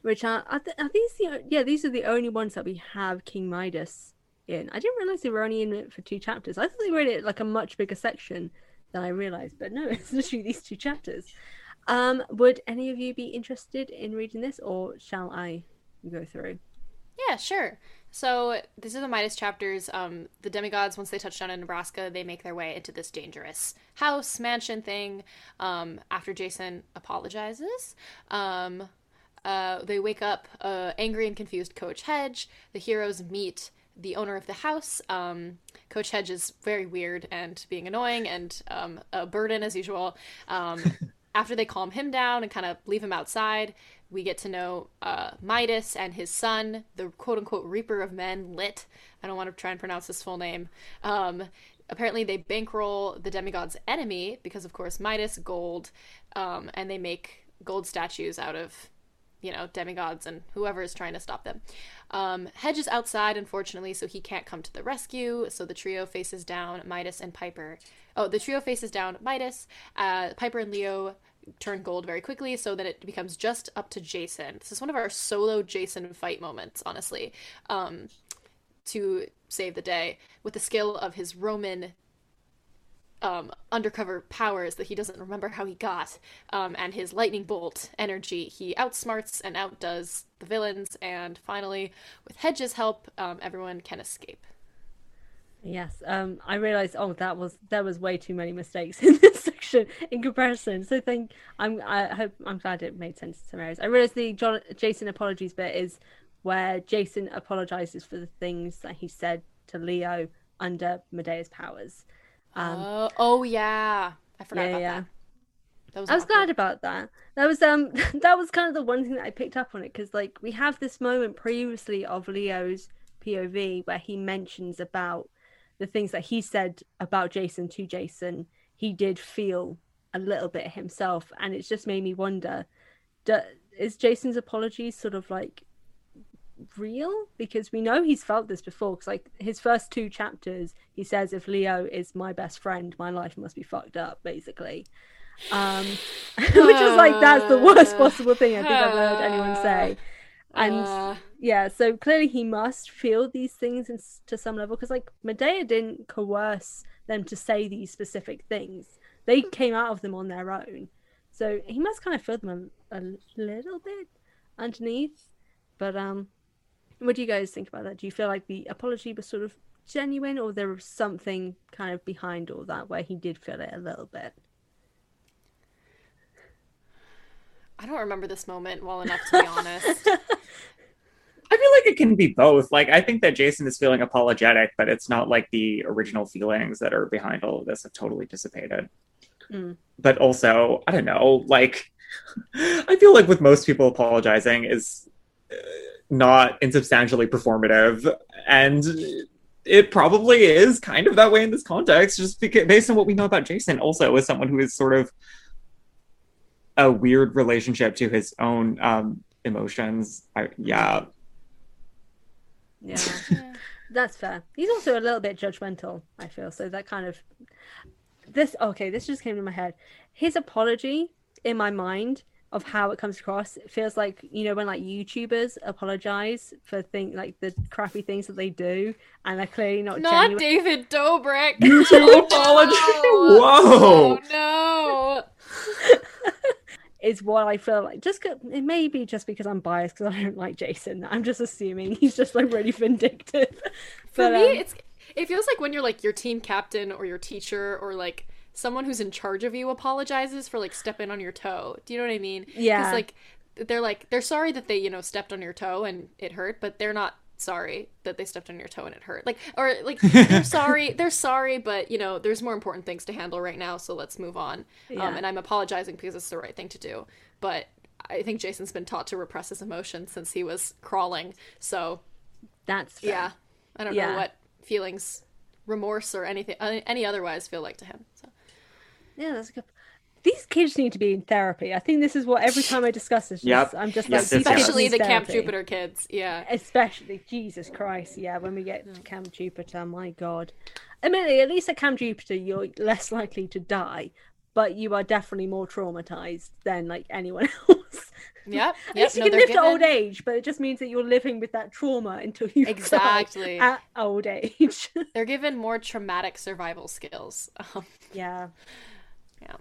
Speaker 1: which are are, th- are these the yeah these are the only ones that we have King Midas in. I didn't realize they were only in it for two chapters. I thought they were in it like a much bigger section than I realized, but no, it's literally these two chapters. Um, would any of you be interested in reading this, or shall I go through?
Speaker 2: Yeah, sure. So these are the Midas chapters. Um, the demigods, once they touch down in Nebraska, they make their way into this dangerous house mansion thing. Um, after Jason apologizes, um, uh, they wake up uh, angry and confused Coach Hedge. The heroes meet the owner of the house. Um, Coach Hedge is very weird and being annoying and um, a burden as usual. Um, after they calm him down and kind of leave him outside, we get to know uh, Midas and his son, the quote unquote Reaper of Men, Lit. I don't want to try and pronounce his full name. Um, apparently, they bankroll the demigod's enemy because, of course, Midas, gold, um, and they make gold statues out of you know, demigods and whoever is trying to stop them. Um, Hedge is outside, unfortunately, so he can't come to the rescue. So the trio faces down Midas and Piper. Oh, the trio faces down Midas. Uh, Piper and Leo turn gold very quickly, so that it becomes just up to Jason. This is one of our solo Jason fight moments, honestly, um, to save the day with the skill of his Roman um, undercover powers that he doesn't remember how he got, um, and his lightning bolt energy. He outsmarts and outdoes the villains, and finally, with Hedge's help, um, everyone can escape.
Speaker 1: Yes, um, I realized. Oh, that was there was way too many mistakes in this section in comparison. So thank. I'm. I hope. I'm glad it made sense to some areas. I realized the John, Jason apologies bit is where Jason apologizes for the things that he said to Leo under Medea's powers. Um,
Speaker 2: oh, oh yeah, I forgot
Speaker 1: yeah,
Speaker 2: about
Speaker 1: yeah.
Speaker 2: that. That was
Speaker 1: I was
Speaker 2: awkward.
Speaker 1: glad about that. That was um that was kind of the one thing that I picked up on it because like we have this moment previously of Leo's POV where he mentions about the things that he said about Jason to Jason. He did feel a little bit himself, and it's just made me wonder: do, is Jason's apology sort of like real? Because we know he's felt this before. Because like his first two chapters he says if leo is my best friend my life must be fucked up basically. Um which is like that's the worst possible thing i think i've ever heard anyone say and
Speaker 2: Uh,
Speaker 1: yeah so clearly he must feel these things in, to some level because like medea didn't coerce them to say these specific things. They came out of them on their own. So he must kind of feel them a, a little bit underneath. But um what do you guys think about that? Do you feel like the apology was sort of genuine or there was something kind of behind all that where he did feel it a little bit
Speaker 2: I don't remember this moment well enough to be honest.
Speaker 3: I feel like it can be both. Like I think that Jason is feeling apologetic, but it's not like the original feelings that are behind all of this have totally dissipated.
Speaker 1: Mm.
Speaker 3: But also, I don't know, like I feel like with most people apologizing is uh, not insubstantially performative and it probably is kind of that way in this context just because based on what we know about Jason also as someone who is sort of a weird relationship to his own um emotions. I, yeah,
Speaker 1: yeah
Speaker 2: Yeah.
Speaker 1: That's fair. He's also a little bit judgmental, I feel. So that kind of this okay, this just came to my head. His apology in my mind of how it comes across it feels like you know when like YouTubers apologize for thing like the crappy things that they do and they're clearly not,
Speaker 2: Not
Speaker 1: genuine.
Speaker 2: David Dobrik.
Speaker 3: YouTube apology. Whoa.
Speaker 2: Oh no.
Speaker 1: Is what I feel like. Just it may be just because I'm biased because I don't like Jason. I'm just assuming he's just like really vindictive.
Speaker 2: For
Speaker 1: But,
Speaker 2: me,
Speaker 1: um,
Speaker 2: it's it feels like when you're like your team captain or your teacher or like someone who's in charge of you apologizes for like stepping on your toe. Do you know what I mean?
Speaker 1: Yeah.
Speaker 2: Because like they're like they're sorry that they you know stepped on your toe and it hurt, but they're not sorry that they stepped on your toe and it hurt. Like or like they're sorry they're sorry, but you know there's more important things to handle right now, so let's move on.
Speaker 1: Yeah.
Speaker 2: Um, and I'm apologizing because it's the right thing to do, but. I think Jason's been taught to repress his emotions since he was crawling. So
Speaker 1: that's fair.
Speaker 2: yeah, I don't
Speaker 1: Yeah.
Speaker 2: know what feelings, remorse, or anything, uh, any otherwise feel like to him. So
Speaker 1: Yeah, that's a good. These kids need to be in therapy. I think this is what every time I discuss this,
Speaker 3: Yep.
Speaker 1: I'm just
Speaker 3: Yes,
Speaker 1: like,
Speaker 3: yes,
Speaker 1: these kids
Speaker 2: especially the Camp. Jupiter kids. Yeah,
Speaker 1: Especially Jesus Christ, yeah. When we get to Camp Jupiter, my God. Admittedly, at least at Camp Jupiter, you're less likely to die, but you are definitely more traumatized than like anyone else.
Speaker 2: yep,
Speaker 1: At
Speaker 2: yep.
Speaker 1: least you
Speaker 2: No,
Speaker 1: can
Speaker 2: they're
Speaker 1: live to old
Speaker 2: given-
Speaker 1: age, but it just means that you're living with that trauma until you
Speaker 2: Exactly.
Speaker 1: at old age.
Speaker 2: They're given more traumatic survival skills. Um,
Speaker 1: yeah.
Speaker 2: Yeah.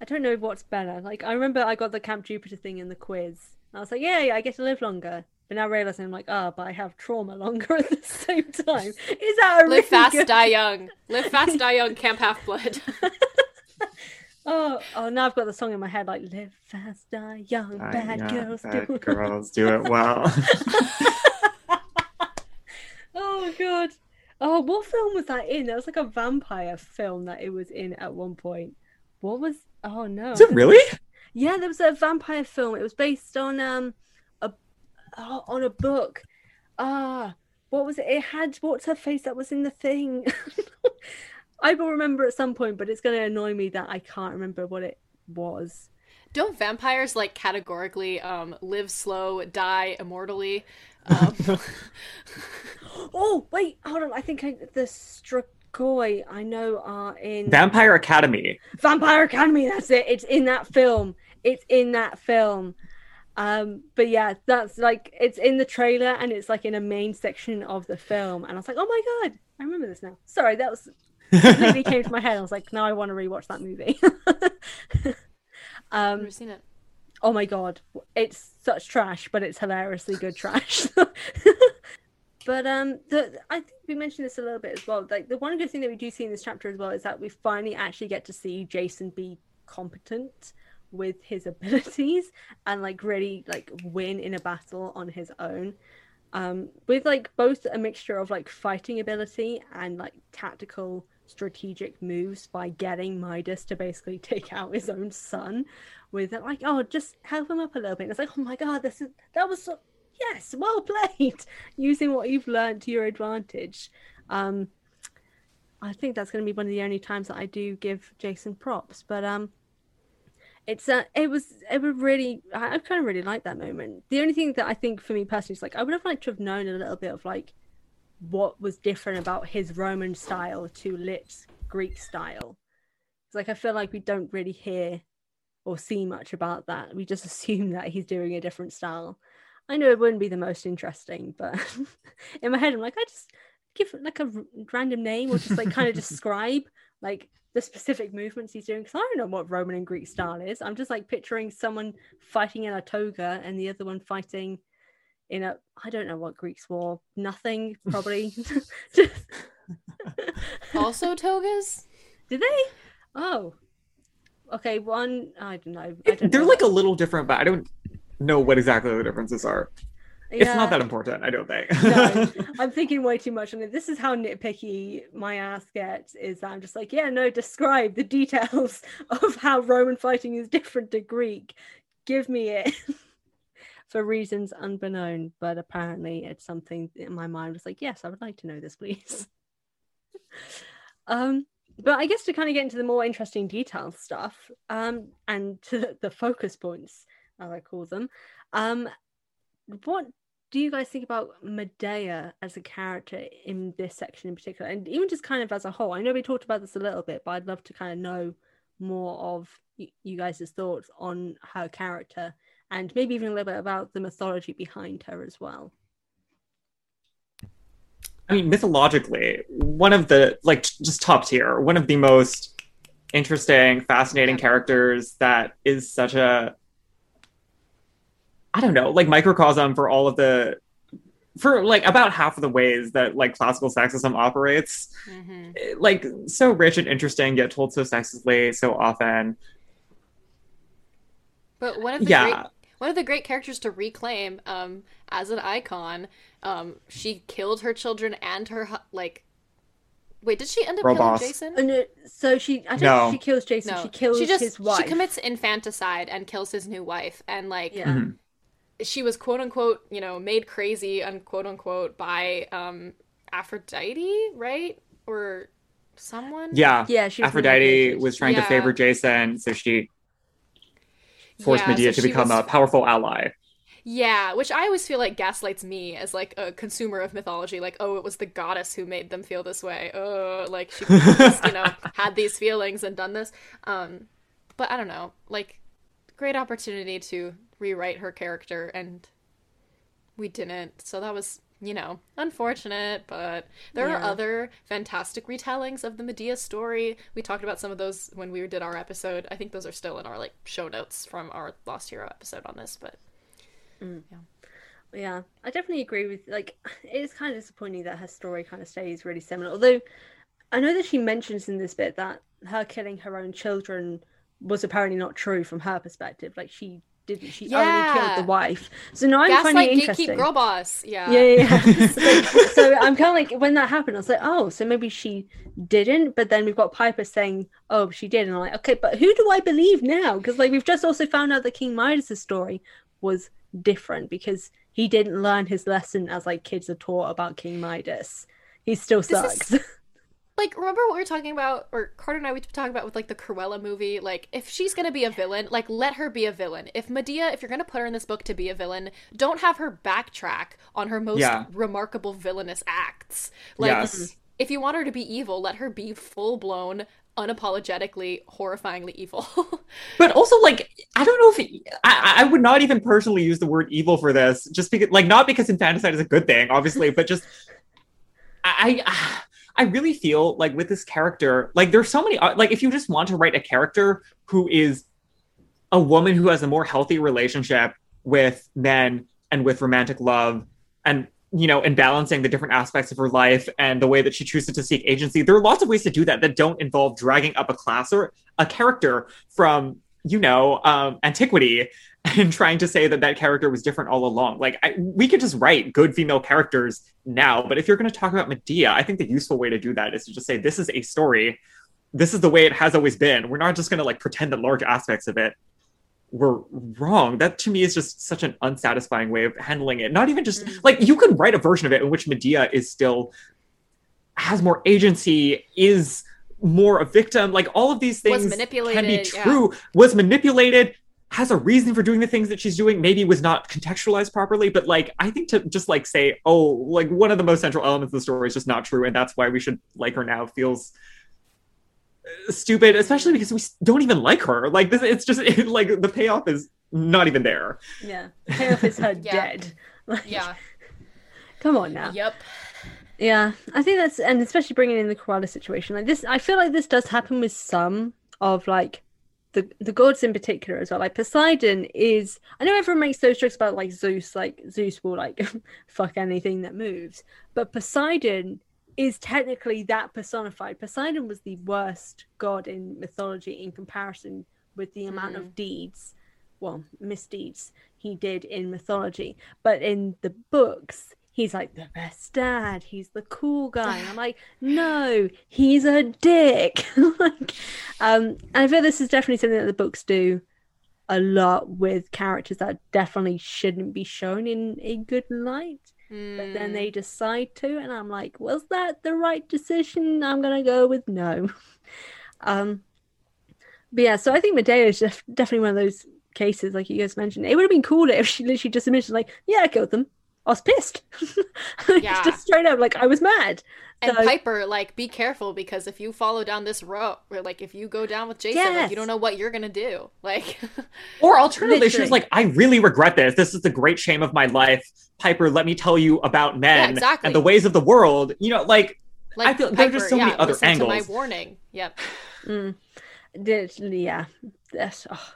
Speaker 1: I don't know what's better. Like I remember I got the Camp Jupiter thing in the quiz. I was like, yeah, yeah, I get to live longer. But now realizing I'm like, oh, but I have trauma longer at the same time. Is that a really
Speaker 2: live fast,
Speaker 1: good...
Speaker 2: die young. Live fast, die young. Camp Half Blood.
Speaker 1: Oh, oh, now I've got the song in my head like live fast, die young,
Speaker 3: Uh,
Speaker 1: bad
Speaker 3: yeah,
Speaker 1: girls
Speaker 3: bad
Speaker 1: do.
Speaker 3: girls do it well.
Speaker 1: oh god. Oh, what film was that in? That was like a vampire film that it was in at one point. What was? Oh no.
Speaker 3: Is it really?
Speaker 1: Yeah, there was a vampire film. It was based on um a oh, on a book. Ah, what was it? It had what's her face that was in the thing. I will remember at some point, but it's going to annoy me that I can't remember what it was.
Speaker 2: Don't vampires like categorically um, live slow, die immortally? Um,
Speaker 1: Oh wait, hold on. I think I, the Strigoi I know are in
Speaker 3: Vampire Academy.
Speaker 1: Vampire Academy. That's it. It's in that film. It's in that film. Um, but yeah, that's like it's in the trailer and it's like in a main section of the film. And I was like, oh my god, I remember this now. Sorry, that was completely came to my head. I was like, now I want to rewatch that movie. um, I've
Speaker 2: never seen it.
Speaker 1: oh my god, it's such trash, but it's hilariously good trash. but um, the I think we mentioned this a little bit as well. Like the one good thing that we do see in this chapter as well is that we finally actually get to see Jason be competent with his abilities and like really like win in a battle on his own um with like both a mixture of like fighting ability and like tactical strategic moves by getting Midas to basically take out his own son with it like oh just help him up a little bit and it's like oh my god this is that was so yes well played using what you've learned to your advantage um i think that's going to be one of the only times that i do give jason props but um it's a it was it was really I, I kind of really like that moment. The only thing that I think for me personally is like I would have liked to have known a little bit of like what was different about his Roman style to Lit's Greek style. It's like I feel like we don't really hear or see much about that. We just assume that he's doing a different style. I know it wouldn't be the most interesting, but in my head, I'm like, I just give like a random name or just like kind of describe like the specific movements he's doing because I don't know what Roman and Greek style is. I'm just like picturing someone fighting in a toga and the other one fighting in a I don't know what Greeks wore. Nothing, probably.
Speaker 2: also togas?
Speaker 1: Did they? Oh. Okay, one I don't know. I don't
Speaker 3: They're
Speaker 1: know.
Speaker 3: like a little different, but I don't know what exactly the differences are. It's not that important, I don't think.
Speaker 1: no, I'm thinking way too much on it. This is how nitpicky my ass gets. Is that I'm just like, yeah, no, describe the details of how Roman fighting is different to Greek. Give me it. For reasons unbeknown, but apparently it's something in my mind was like, yes, I would like to know this, please. um, but I guess to kind of get into the more interesting detail stuff, um, and to the focus points, as I call them, um, what do you guys think about Medea as a character in this section in particular, and even just kind of as a whole? I know we talked about this a little bit, but I'd love to kind of know more of y- you guys' thoughts on her character, and maybe even a little bit about the mythology behind her as well.
Speaker 3: I mean, mythologically, one of the like just top tier, one of the most interesting, fascinating characters that is such a I don't know, like microcosm for all of the for like about half of the ways that like classical sexism operates.
Speaker 2: Mm-hmm.
Speaker 3: Like so rich and interesting, yet told so sexistly so often.
Speaker 2: But one of the
Speaker 3: Yeah.
Speaker 2: great one of the great characters to reclaim um, as an icon, um, she killed her children and her like. Wait, did she end up
Speaker 3: Robos.
Speaker 2: killing Jason?
Speaker 1: Oh, no, so she, I don't
Speaker 3: No.
Speaker 1: think she kills Jason.
Speaker 2: No,
Speaker 1: she kills
Speaker 2: she just
Speaker 1: his wife.
Speaker 2: she commits infanticide and kills his new wife, and like
Speaker 1: Yeah.
Speaker 3: Mhm.
Speaker 2: She was quote unquote you know made crazy unquote unquote by um Aphrodite, right? Or someone?
Speaker 3: Yeah.
Speaker 1: Yeah, she was
Speaker 3: Aphrodite was trying to favor Jason, so she forced
Speaker 2: Yeah,
Speaker 3: Medea
Speaker 2: so
Speaker 3: to become
Speaker 2: was-
Speaker 3: a powerful ally.
Speaker 2: Yeah, which I always feel like gaslights me as like a consumer of mythology. Like, oh, it was the goddess who made them feel this way. Oh, like she just, you know had these feelings and done this. Um, but I don't know. Like, great opportunity to rewrite her character, and we didn't. So that was you know unfortunate. But there are other fantastic retellings of the Medea story. We talked about some of those when we did our episode. I think those are still in our like show notes from our Lost Hero episode on this, but. Mm.
Speaker 1: Yeah, I definitely agree with like it is kind of disappointing that her story kind of stays really similar. Although I know that she mentions in this bit that her killing her own children was apparently not true from her perspective. Like she didn't, she only
Speaker 2: Yeah.
Speaker 1: killed the wife. So now I'm
Speaker 2: Gaslight
Speaker 1: finding
Speaker 2: gatekeep
Speaker 1: interesting.
Speaker 2: girl boss. Yeah.
Speaker 1: Yeah, yeah. yeah. so, so I'm kind of like when that happened, I was like, oh, so maybe she didn't. But then we've got Piper saying, oh, she did, and I'm like, okay, but who do I believe now? Because like we've just also found out that King Midas' story was different because he didn't learn his lesson as like kids are taught about King Midas. He still
Speaker 2: This is-
Speaker 1: sucks.
Speaker 2: Like, remember what we were talking about, or Carter and I we were talking about with like the Cruella movie? Like, if she's gonna be a villain, like let her be a villain. If Medea, if you're gonna put her in this book to be a villain, don't have her backtrack on her most
Speaker 3: Yeah.
Speaker 2: remarkable villainous acts. Like,
Speaker 3: yes.
Speaker 2: if you want her to be evil, let her be full blown, unapologetically, horrifyingly evil.
Speaker 3: But also, like, I don't know if it, I, I would not even personally use the word evil for this, just because, like, not because infanticide is a good thing, obviously, but just I, I, I really feel like with this character, like, there's so many, uh, like, if you just want to write a character who is a woman who has a more healthy relationship with men and with romantic love, and you know, and balancing the different aspects of her life and the way that she chooses to seek agency. There are lots of ways to do that that don't involve dragging up a class or a character from, you know, um, antiquity and trying to say that that character was different all along. Like, I, we could just write good female characters now, but if you're going to talk about Medea, I think the useful way to do that is to just say this is a story. This is the way it has always been. We're not just going to like pretend that large aspects of it were wrong. That to me is just such an unsatisfying way of handling it. Not even just
Speaker 2: Mm.
Speaker 3: like you could write a version of it in which Medea is still has more agency, is more a victim. Like all of these things can be
Speaker 2: yeah.
Speaker 3: true. Was manipulated. Has a reason for doing the things that she's doing. Maybe was not contextualized properly, but like I think to just like say, oh, like one of the most central elements of the story is just not true, and that's why we should like her now feels uh, stupid, especially because we don't even like her. Like this, it's just like the payoff is not even there.
Speaker 1: Yeah. Payoff is her
Speaker 2: Yeah.
Speaker 1: dead. Like,
Speaker 2: Yeah.
Speaker 1: Come on now.
Speaker 2: Yep.
Speaker 1: Yeah, I think that's and especially bringing in the koala situation like this. I feel like this does happen with some of like the the gods in particular as well. Like Poseidon is. I know everyone makes those jokes about like Zeus, like Zeus will like fuck anything that moves, but Poseidon is technically that personified. Poseidon was the worst god in mythology in comparison with the amount of hmm. deeds, well, misdeeds he did in mythology. But in the books, he's like the best dad. He's the cool guy. And I'm like, no, he's a dick. like, um, and I feel this is definitely something that the books do a lot with characters that definitely shouldn't be shown in a good light. But
Speaker 2: Mm.
Speaker 1: then they decide to, and I'm like, was that the right decision? I'm gonna go with no. um, but yeah, so I think Medea is def- definitely one of those cases, like you guys mentioned. It would have been cooler if she literally just admitted, like, yeah, I killed them. I was pissed. Like,
Speaker 2: Yeah.
Speaker 1: just straight up, like I was mad.
Speaker 2: And
Speaker 1: So-
Speaker 2: Piper, like, be careful because if you follow down this road, or like if you go down with Jason, like you don't know what you're gonna do. Like,
Speaker 3: Or alternatively, she was like, I really regret this. This is the great shame of my life. Piper, let me tell you about men
Speaker 2: exactly.
Speaker 3: and the ways of the world. You know, like,
Speaker 2: like
Speaker 3: I feel- there are just so many other
Speaker 2: listen to
Speaker 3: angles.
Speaker 2: my warning. Yep.
Speaker 1: Mm. Did- yeah, that's oh.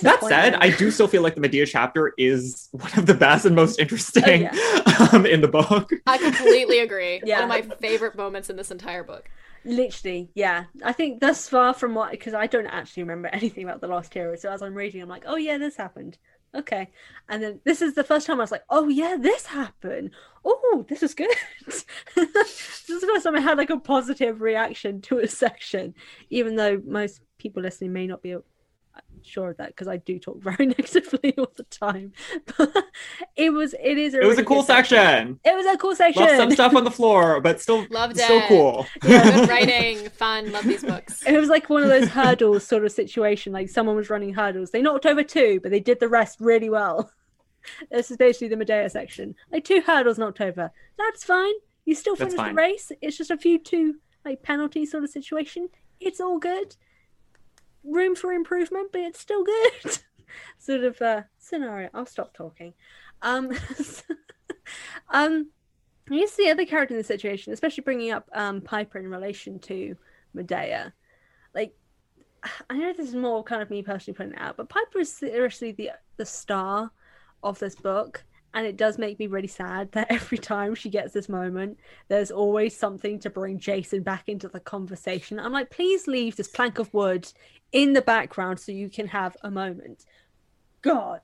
Speaker 3: That said, I do still feel like the Medea chapter is one of the best and most interesting um, in the book.
Speaker 2: I completely agree.
Speaker 1: Yeah.
Speaker 2: One of my favorite moments in this entire book.
Speaker 1: Literally, yeah. I think thus far from what, because I don't actually remember anything about the Lost Hero. So as I'm reading, I'm like, oh yeah, this happened. Okay, and then this is the first time I was like, oh yeah, this happened. Oh, this was good. this is the first time I had like a positive reaction to a section, even though most people listening may not be sure of that because I do talk very negatively all the time. But it was, it is. A
Speaker 3: It was a cool
Speaker 1: section.
Speaker 3: section.
Speaker 1: It was a cool section.
Speaker 3: Left some stuff on the floor, but still,
Speaker 2: Loved
Speaker 3: still
Speaker 2: it.
Speaker 3: cool.
Speaker 2: Good writing, fun. Love these books.
Speaker 1: It was like one of those hurdles sort of situation. Like someone was running hurdles. They knocked over two, but they did the rest really well. This is basically the Medea section. Like two hurdles knocked over. That's fine. You still
Speaker 3: That's
Speaker 1: finished the race. It's just a few two like penalty sort of situation. It's all good. Room for improvement, but it's still good. sort of uh, scenario. I'll stop talking. Um, um, here's the other character in the situation, especially bringing up um Piper in relation to Medea. Like, I know this is more kind of me personally putting it out, but Piper is seriously the the star of this book, and it does make me really sad that every time she gets this moment, there's always something to bring Jason back into the conversation. I'm like, please leave this plank of wood in the background so you can have a moment. God.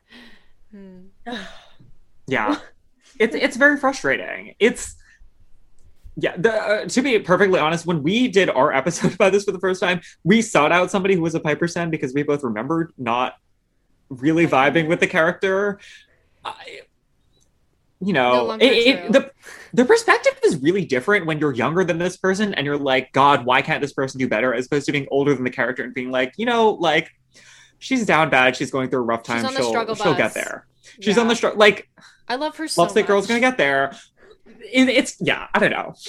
Speaker 2: Hmm.
Speaker 3: Yeah, it's it's very frustrating. It's yeah. The, uh, to be perfectly honest, when we did our episode about this for the first time, we sought out somebody who was a Piper Sen because we both remembered not really vibing with the character. I, you know,
Speaker 2: longer
Speaker 3: it, it, the the perspective is really different when you're younger than this person and you're like, God, why can't this person do better? As opposed to being older than the character and being like, you know, like she's down bad, she's going through a rough
Speaker 2: She's
Speaker 3: time,
Speaker 2: on
Speaker 3: she'll
Speaker 2: struggle
Speaker 3: she'll
Speaker 2: bus.
Speaker 3: get there. She's
Speaker 2: Yeah.
Speaker 3: on the struggle, like
Speaker 2: I love her so
Speaker 3: Lovesick Girl's gonna get there. It, it's yeah, I don't know.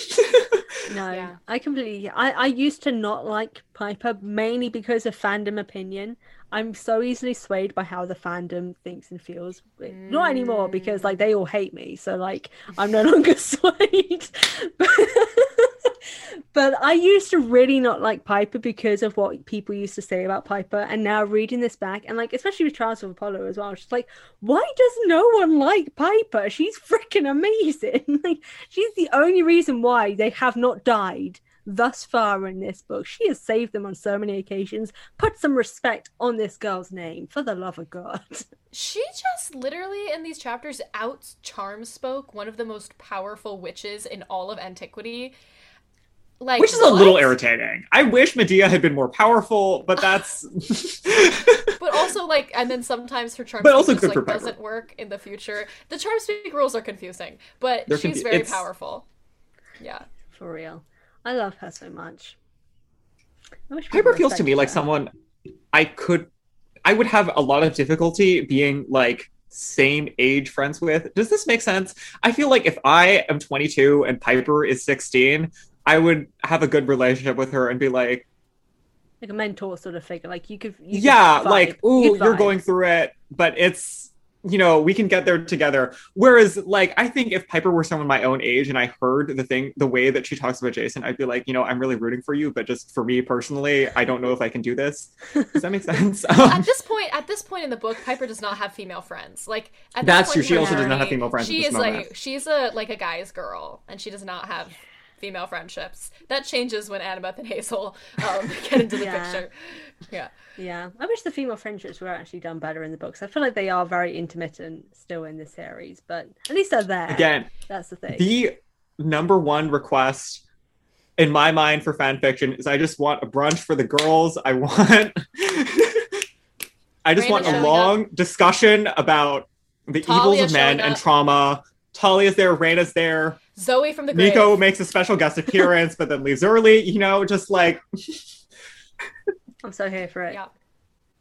Speaker 1: No,
Speaker 2: Yeah.
Speaker 1: I completely. I, I used to not like Piper mainly because of fandom opinion. I'm so easily swayed by how the fandom thinks and feels. Not anymore because like mm. they all hate me, so like I'm no longer swayed. but I used to really not like Piper because of what people used to say about Piper, and now reading this back and like especially with Trials of Apollo as well, it's like why does no one like Piper? She's freaking amazing. like she's the only reason why they have not died thus far in this book. She has saved them on so many occasions. Put some respect on this girl's name, for the love of God.
Speaker 2: She just literally in these chapters out charm spoke one of the most powerful witches in all of antiquity. Like
Speaker 3: Which is a little irritating. I wish Medea had been more powerful, but that's
Speaker 2: But also like and then sometimes her charm
Speaker 3: But
Speaker 2: speak
Speaker 3: also
Speaker 2: just,
Speaker 3: good
Speaker 2: like,
Speaker 3: for
Speaker 2: doesn't work in the future. The charm speak rules are confusing, but
Speaker 3: They're
Speaker 2: she's
Speaker 3: confu-
Speaker 2: very
Speaker 3: it's-
Speaker 2: powerful. Yeah.
Speaker 1: For real. I love her so much.
Speaker 3: Piper feels to me like someone I could, I would have a lot of difficulty being like same age friends with. Does this make sense? I feel like if I am 22 and Piper is 16, I would have a good relationship with her and be like,
Speaker 1: like a mentor sort of figure. Like you could, you
Speaker 3: yeah,
Speaker 1: could
Speaker 3: like, ooh, you're going through it, but it's, you know, we can get there together. Whereas, like, I think if Piper were someone my own age and I heard the thing, the way that she talks about Jason, I'd be like, you know, I'm really rooting for you, but just for me personally, I don't know if I can do this. Does that make sense? Um,
Speaker 2: at this point, at this point in the book, Piper does not have female friends. Like at this
Speaker 3: That's
Speaker 2: point
Speaker 3: true. She
Speaker 2: her
Speaker 1: also does not
Speaker 3: have female friends at
Speaker 2: She
Speaker 3: this
Speaker 2: is
Speaker 3: moment.
Speaker 2: like she's a like a guy's girl, and she does not have female friendships. That changes when Annabeth and Hazel um, get into the
Speaker 1: Yeah.
Speaker 2: picture. Yeah.
Speaker 1: Yeah, I wish the female friendships were actually done better in the books. I feel like they are very intermittent still in the series, but at least they're there.
Speaker 3: again,
Speaker 1: that's the thing.
Speaker 3: the number one request in my mind for fan fiction is I just want a brunch for the girls. I want I just
Speaker 2: Reyna's
Speaker 3: want a
Speaker 2: showing
Speaker 3: long discussion about the
Speaker 2: Thalia
Speaker 3: evils of men
Speaker 2: showing
Speaker 3: and
Speaker 2: up.
Speaker 3: trauma. Thalia's there, Reyna's there.
Speaker 2: Zoe from the grave.
Speaker 3: Nico makes a special guest appearance, but then leaves early. You know, just like
Speaker 1: I'm so here for it.
Speaker 2: Yeah.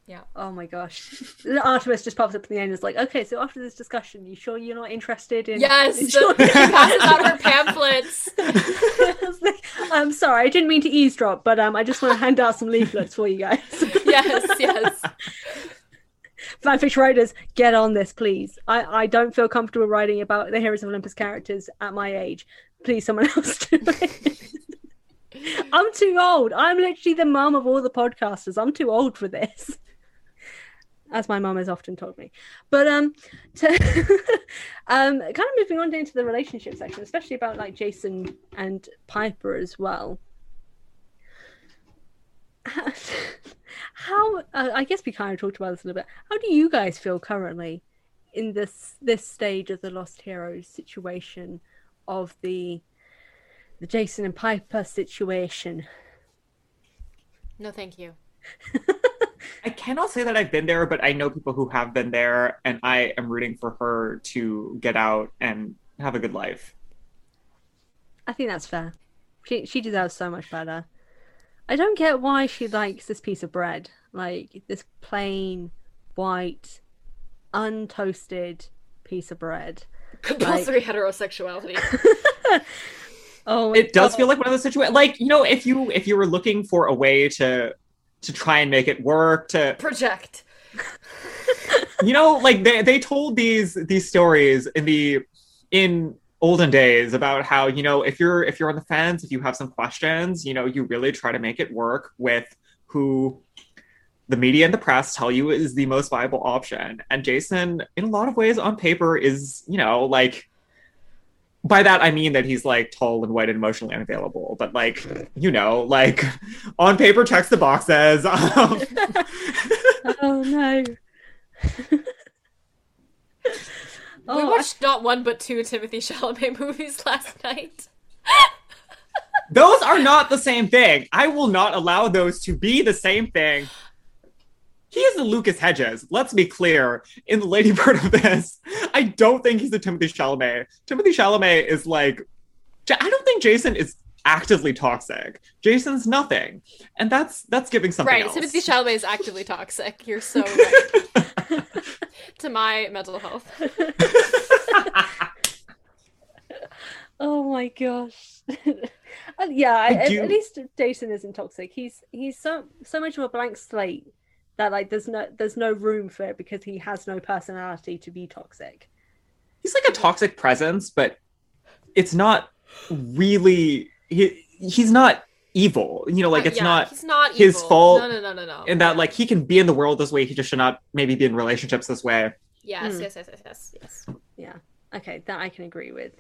Speaker 2: Yeah.
Speaker 1: Oh my gosh. Artemis just pops up at the end and is like, okay, so after this discussion, you sure you're not interested in.
Speaker 2: Yes,
Speaker 1: in sure-
Speaker 2: she passes out her pamphlets.
Speaker 1: Like, I'm sorry, I didn't mean to eavesdrop, but um, I just want to hand out some leaflets for you guys.
Speaker 2: Yes, yes.
Speaker 1: Fanfiction writers, get on this, please. I, I don't feel comfortable writing about the Heroes of Olympus characters at my age. Please, someone else do it. I'm too old. I'm literally the mum of all the podcasters. I'm too old for this. As my mum has often told me. But um to um kind of moving on into the relationship section, especially about like Jason and Piper as well. How uh, I guess we kind of talked about this a little bit. How do you guys feel currently in this this stage of the Lost Heroes situation of the the Jason and Piper situation?
Speaker 2: No, thank you.
Speaker 3: I cannot say that I've been there, but I know people who have been there, and I am rooting for her to get out and have a good life.
Speaker 1: I think that's fair. She she deserves so much better. I don't get why she likes this piece of bread, like this plain white, untoasted piece of bread.
Speaker 2: Compulsory heterosexuality.
Speaker 1: Oh,
Speaker 3: it does feel like one of those situations like you know if you if you were looking for a way to to try and make it work to
Speaker 2: Project.
Speaker 3: you know like they they told these these stories in the in olden days about how you know if you're if you're on the fence if you have some questions you know you really try to make it work with who the media and the press tell you is the most viable option and jason in a lot of ways on paper is you know like by that i mean that he's like tall and white and emotionally unavailable but like you know like on paper checks the boxes um,
Speaker 1: oh no.
Speaker 2: we
Speaker 1: oh, I-
Speaker 2: watched not one but two Timothy Chalamet movies last night.
Speaker 3: Those are not the same thing. I will not allow those to be the same thing. He is the Lucas Hedges. Let's be clear. In the Lady Bird of this, I don't think he's the Timothy Chalamet. Timothy Chalamet is like, I don't think Jason is actively toxic. Jason's nothing, and that's that's giving something
Speaker 2: right,
Speaker 3: else.
Speaker 2: Timothy Chalamet is actively toxic. You're so right. to my mental health.
Speaker 1: Oh my gosh. Uh, yeah, I, at,
Speaker 3: do-
Speaker 1: at least Jason isn't toxic. He's he's so so much of a blank slate that like there's no there's no room for it because he has no personality to be toxic.
Speaker 3: he's like a toxic presence, but it's not really. He, he's not evil. You know, like
Speaker 2: Uh,
Speaker 3: it's
Speaker 2: yeah,
Speaker 3: not.
Speaker 2: he's not
Speaker 3: his
Speaker 2: evil.
Speaker 3: fault
Speaker 2: No, no, no, no, no.
Speaker 3: and that like he can be in the world this way he just should not maybe be in relationships this way
Speaker 2: yes,
Speaker 1: Mm.
Speaker 2: yes, yes, yes, yes, yes.
Speaker 1: Okay, that I can agree with.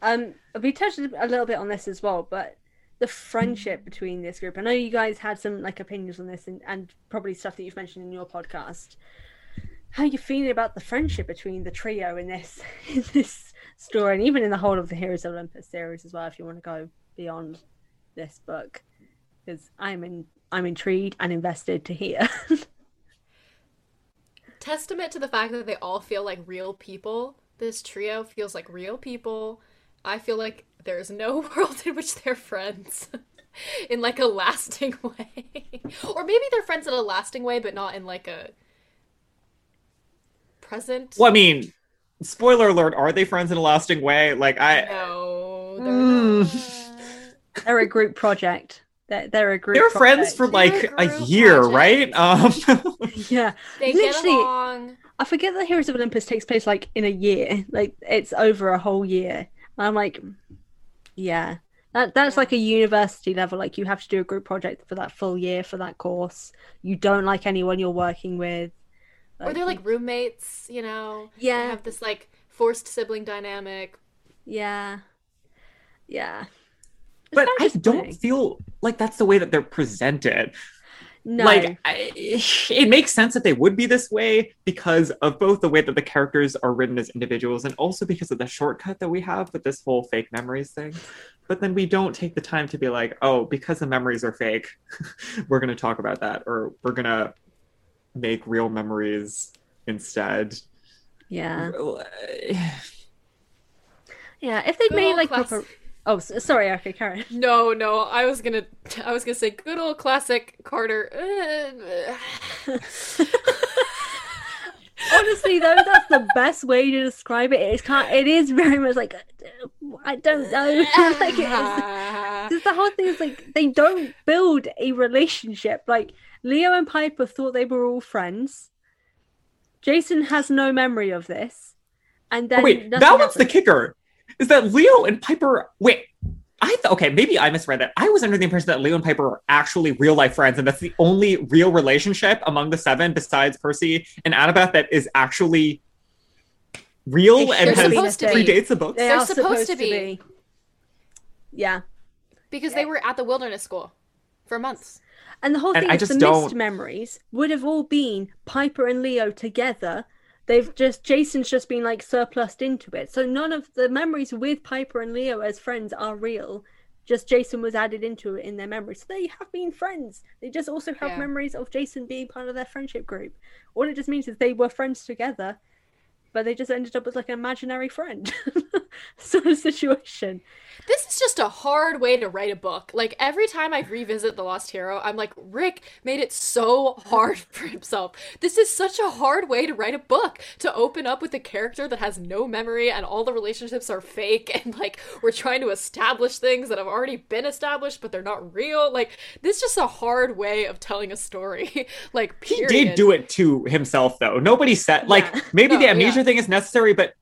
Speaker 1: Um, we touched a little bit on this as well, but the friendship between this group. I know you guys had some like opinions on this, and, and probably stuff that you've mentioned in your podcast. How are you feeling about the friendship between the trio in this in this story, and even in the whole of the Heroes of Olympus series as well? If you want to go beyond this book, because I'm in I'm intrigued and invested to hear.
Speaker 2: Testament to the fact that they all feel like real people. This trio feels like real people. I feel like there's no world in which they're friends. in like a lasting way. or maybe they're friends in a lasting way, but not in like a present.
Speaker 3: Well, I mean, spoiler alert, are they friends in a lasting way? Like I
Speaker 2: No, they're
Speaker 1: Mm. They're a group project. They're, they're a group.
Speaker 3: they're friends for like
Speaker 2: a
Speaker 3: a year,
Speaker 2: project.
Speaker 3: right? Um
Speaker 1: yeah.
Speaker 2: They get
Speaker 1: Literally-
Speaker 2: along.
Speaker 1: I forget that Heroes of Olympus takes place like in a year. Like it's over a whole year. I'm like, yeah. That that's
Speaker 2: Yeah.
Speaker 1: like a university level. Like you have to do a group project for that full year for that course. You don't like anyone you're working with.
Speaker 2: or they're like roommates, you know. They
Speaker 1: Yeah.
Speaker 2: have this like forced sibling dynamic.
Speaker 1: Yeah. Yeah. It's
Speaker 3: but I don't feel like that's the way that they're presented.
Speaker 1: No.
Speaker 3: Like I, it makes sense that they would be this way because of both the way that the characters are written as individuals and also because of the shortcut that we have with this whole fake memories thing. But then we don't take the time to be like, oh, because the memories are fake, we're going to talk about that or we're going to make real memories instead.
Speaker 1: yeah. Yeah. If they'd
Speaker 2: Good
Speaker 1: made like
Speaker 2: class-
Speaker 1: proper. Oh, sorry. Okay, Karen.
Speaker 2: No, no, I was gonna, I was gonna say good old classic Carter.
Speaker 1: Honestly, though, that's the best way to describe it. It's can't. It is very much like I don't know. like it is. Because the whole thing is like they don't build a relationship. Like Leo and Piper thought they were all friends. Jason has no memory of this, and then
Speaker 3: Oh, wait,
Speaker 1: nothing
Speaker 3: that was the kicker. Is that Leo and Piper? Wait, I thought okay, maybe I misread that. I was under the impression that Leo and Piper are actually real life friends, and that's the only real relationship among the seven, besides Percy and Annabeth, that is actually real
Speaker 1: It
Speaker 3: and has
Speaker 1: be
Speaker 2: supposed to be.
Speaker 3: predates the books.
Speaker 1: They
Speaker 2: They're
Speaker 1: are
Speaker 2: supposed to be.
Speaker 1: Yeah,
Speaker 2: because they were at the wilderness school for months.
Speaker 1: and the whole
Speaker 3: And
Speaker 1: thing
Speaker 3: I
Speaker 1: is
Speaker 3: just
Speaker 1: the
Speaker 3: don't-
Speaker 1: missed memories would have all been Piper and Leo together. They've just Jason's just been like surplused into it. So none of the memories with Piper and Leo as friends are real. Just Jason was added into it in their memories. So they have been friends. They just also have
Speaker 2: Yeah.
Speaker 1: memories of Jason being part of their friendship group. All it just means is they were friends together, but they just ended up as like an imaginary friend sort of situation.
Speaker 2: This is just a hard way to write a book. Like every time I revisit The Lost Hero, I'm like, Rick made it so hard for himself. This is such a hard way to write a book. To open up with a character that has no memory and all the relationships are fake and like we're trying to establish things that have already been established but they're not real. Like this is just a hard way of telling a story. like
Speaker 3: He did do it to himself, though. Nobody said like
Speaker 1: Yeah.
Speaker 3: maybe
Speaker 2: No,
Speaker 3: the amnesia
Speaker 2: yeah.
Speaker 3: thing is necessary, but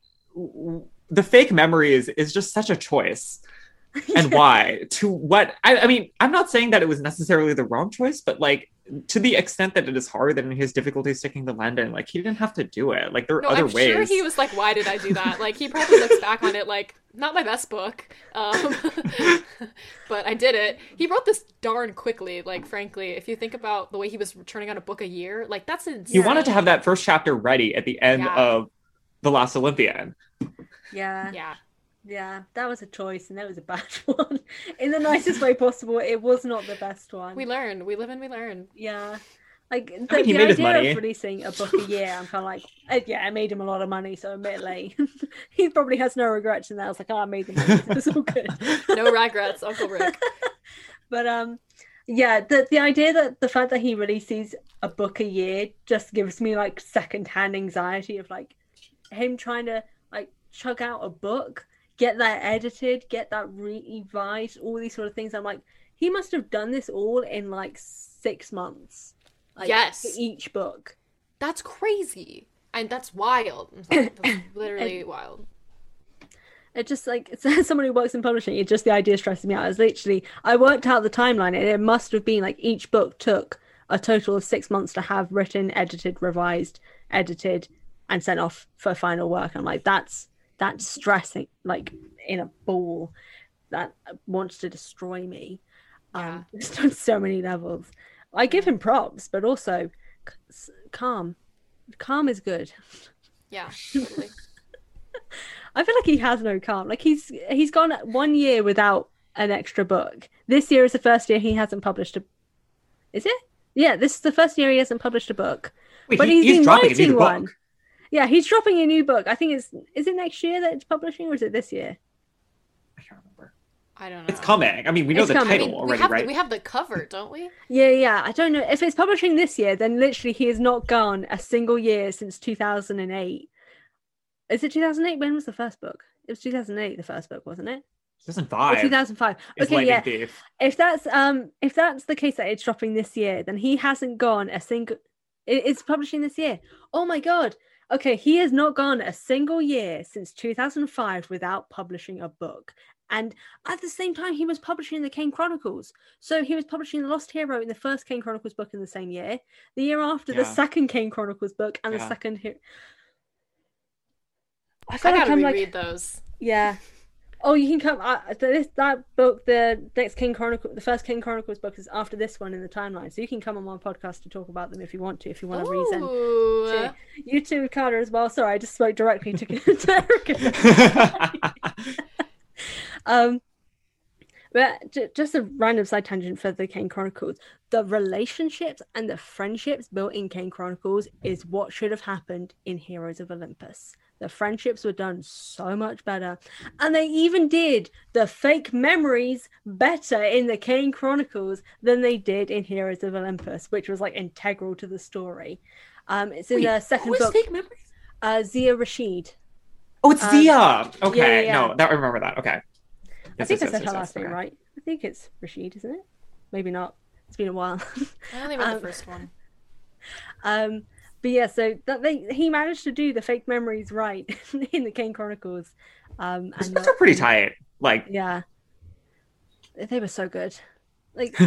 Speaker 3: the fake memories is just such a choice. and why to what I, I mean i'm not saying that it was necessarily the wrong choice but like to the extent that it is hard and his difficulty sticking to landon like he didn't have to do it like there are
Speaker 2: No,
Speaker 3: other
Speaker 2: I'm
Speaker 3: ways
Speaker 2: sure he was like, "Why did I do that?" Like he probably looks back on it like, "Not my best book," um, but I did it. He wrote this darn quickly. Like, frankly, if you think about the way he was turning out a book a year, like that's insane.
Speaker 3: he wanted to have that first chapter ready at the end
Speaker 2: Yeah.
Speaker 3: of the last olympian
Speaker 1: Yeah.
Speaker 2: Yeah,
Speaker 1: Yeah, that was a choice, and that was a bad one. In the nicest way possible, it was not the best one.
Speaker 2: we learn. We live and we learn.
Speaker 1: yeah, like the,
Speaker 3: mean,
Speaker 1: the
Speaker 3: made
Speaker 1: idea of releasing a book a year, I'm kind of like, uh, yeah, I made him a lot of money, so admittedly, he probably has no regrets in that. I was like, oh, I made the money, so it's all good.
Speaker 2: No regrets, Uncle Rick.
Speaker 1: But um, yeah, the the idea that the fact that he releases a book a year just gives me like secondhand anxiety of like him trying to like chug out a book, get that edited, get that revised, all these sort of things. I'm like, he must have done this all in like six months. Like,
Speaker 2: Yes.
Speaker 1: each book.
Speaker 2: That's crazy, and that's wild. Sorry, That's literally wild.
Speaker 1: It just like it's someone who works in publishing. It just the idea stresses me out. It's literally I worked out the timeline, and it must have been like each book took a total of six months to have written, edited, revised, edited, and sent off for final work. I'm like, that's that's stressing, like in a ball that wants to destroy me. Um, just on so many levels. I give him props, but also c- s- calm. Calm is good.
Speaker 2: Yeah, totally.
Speaker 1: I feel like he has no calm. Like he's he's gone one year without an extra book. This year is the first year he hasn't published a. Is it? Yeah, this is the first year he hasn't published a book.
Speaker 3: Wait,
Speaker 1: But
Speaker 3: he-
Speaker 1: he's been writing one.
Speaker 3: book.
Speaker 1: Yeah, he's dropping a new book. I think it's is it next year that it's publishing or is it this year?
Speaker 3: I can't remember.
Speaker 2: I don't know.
Speaker 3: It's coming. I mean, we know
Speaker 1: It's
Speaker 3: the
Speaker 1: coming.
Speaker 3: title
Speaker 2: We, we
Speaker 3: already,
Speaker 2: have
Speaker 3: right?
Speaker 2: the, we have the cover, don't we?
Speaker 1: Yeah, yeah. I don't know if it's publishing this year. Then literally, he has not gone a single year since 2008. Is it 2008? When was the first book? It was 2008. The first book, wasn't it? Or
Speaker 3: 2005
Speaker 1: 2005. Okay,
Speaker 3: Lightning
Speaker 1: yeah.
Speaker 3: Thief.
Speaker 1: If that's um, if that's the case that it's dropping this year, then he hasn't gone a single. It's publishing this year. Oh my god. Okay, he has not gone a single year since 2005 without publishing a book. And at the same time, he was publishing the Kane Chronicles. So he was publishing The Lost Hero in the first Kane Chronicles book in the same year. The year after, the second Kane Chronicles book, and the second. He- I
Speaker 2: I
Speaker 1: feel like
Speaker 2: gotta
Speaker 1: I'm
Speaker 2: reread
Speaker 1: like,
Speaker 2: those.
Speaker 1: yeah. Oh, you can come. Uh, this that book, the next Kane Chronicle, the first Kane Chronicles book is after this one in the timeline. So you can come on my podcast to talk about them if you want to. If you want a reason, to- you too, Carter, as well. Sorry, I just spoke directly to, to Erica. Um, but just a random side tangent for the Kane Chronicles. The relationships and the friendships built in Kane Chronicles is what should have happened in Heroes of Olympus. The friendships were done so much better, and they even did the fake memories better in the Kane Chronicles than they did in Heroes of Olympus, which was like integral to the story. Um, it's in
Speaker 3: Wait,
Speaker 1: the second
Speaker 3: who is
Speaker 1: book.
Speaker 3: Fake Memories?
Speaker 1: Uh, Zia Rashid.
Speaker 3: Oh, it's
Speaker 1: Um,
Speaker 3: Zia. Okay,
Speaker 1: yeah, yeah.
Speaker 3: no, that I remember that. Okay.
Speaker 1: I
Speaker 3: Yes,
Speaker 1: think
Speaker 3: yes,
Speaker 1: I said
Speaker 3: yes,
Speaker 1: her
Speaker 3: yes,
Speaker 1: last name
Speaker 3: okay.
Speaker 1: right. I think it's Rashid, isn't it? Maybe not. It's been a while.
Speaker 2: I only read
Speaker 1: Um,
Speaker 2: the first one.
Speaker 1: um, but yeah, so that they he managed to do the fake memories right in the Kane Chronicles. Um,
Speaker 3: Those
Speaker 1: and not-
Speaker 3: are pretty tight. Like,
Speaker 1: Yeah, they were so good. Like, I,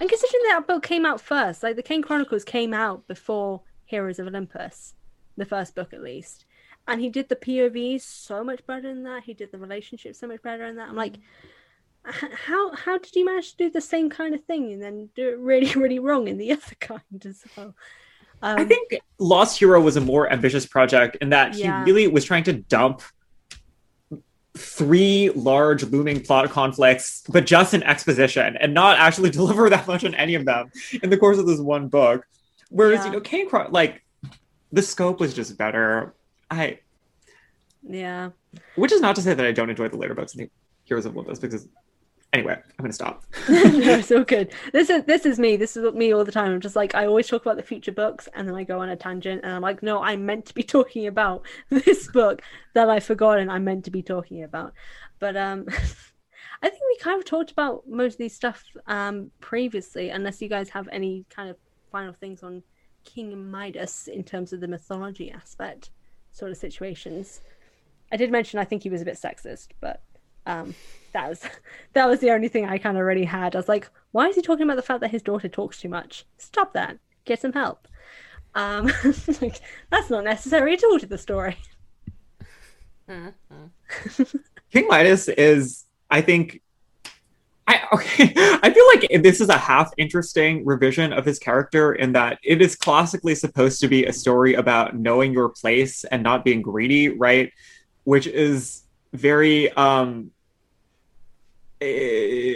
Speaker 1: and considering that book came out first, like the Kane Chronicles came out before Heroes of Olympus, the first book at least. And he did the POVs so much better than that. He did the relationship so much better than that. I'm like, how how did you manage to do the same kind of thing and then do it really really wrong in the other kind as well? Um,
Speaker 3: I think Lost Hero was a more ambitious project in that
Speaker 1: Yeah.
Speaker 3: he really was trying to dump three large looming plot conflicts, but just in exposition and not actually deliver that much on any of them in the course of this one book. Whereas,
Speaker 1: Yeah.
Speaker 3: you know, Kane Cro- like the scope was just better. I
Speaker 1: yeah.
Speaker 3: which is not to say that I don't enjoy the later books in the Heroes of Olympus because anyway, I'm gonna stop.
Speaker 1: no, it's all good. This is this is me. This is me all the time. I'm just like I always talk about the future books, and then I go on a tangent, and I'm like, no, I meant to be talking about this book that I've forgotten. I meant to be talking about, but um, I think we kind of talked about most of these stuff um previously. Unless you guys have any kind of final things on King Midas in terms of the mythology aspect, sort of situations. I did mention I think he was a bit sexist, but um, that was that was the only thing I kind of already had. I was like, why is he talking about the fact that his daughter talks too much? Stop that. Get some help. Um, like, that's not necessary at all to the story.
Speaker 2: Mhm.
Speaker 3: King Midas is, I think, I okay. I feel like this is a half interesting revision of his character in that it is classically supposed to be a story about knowing your place and not being greedy, right? Which is very um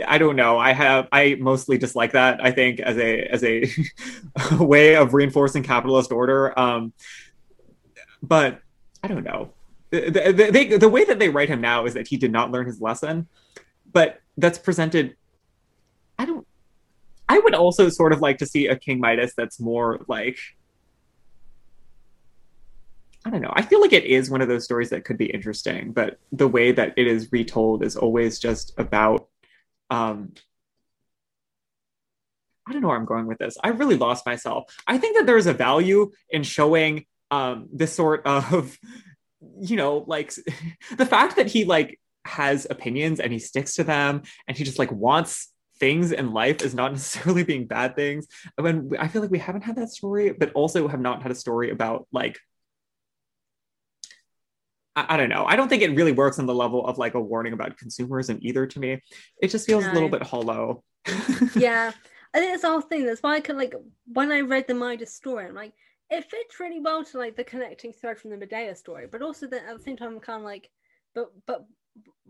Speaker 3: I don't know. I have I mostly dislike that. I think as a as a way of reinforcing capitalist order. Um, but I don't know. The, the, the, they, the way that they write him now is that he did not learn his lesson, but that's presented. I don't. I would also sort of like to see a King Midas that's more like. I don't know. I feel like it is one of those stories that could be interesting, but the way that it is retold is always just about. Um, I don't know where I'm going with this. I really lost myself. I think that there's a value in showing um, this sort of, you know, like the fact that he like has opinions and he sticks to them and he just like wants things in life is not necessarily being bad things. Mean, I feel like we haven't had that story, but also have not had a story about like. I, I don't know. I don't think it really works on the level of like a warning about consumerism either to me. It just feels a little bit hollow.
Speaker 1: yeah, I think that's the whole thing. That's why I could like when I read the Midas story, I'm like, it fits really well to like the connecting thread from the Medea story, but also then at the same time, I'm kind of like, but but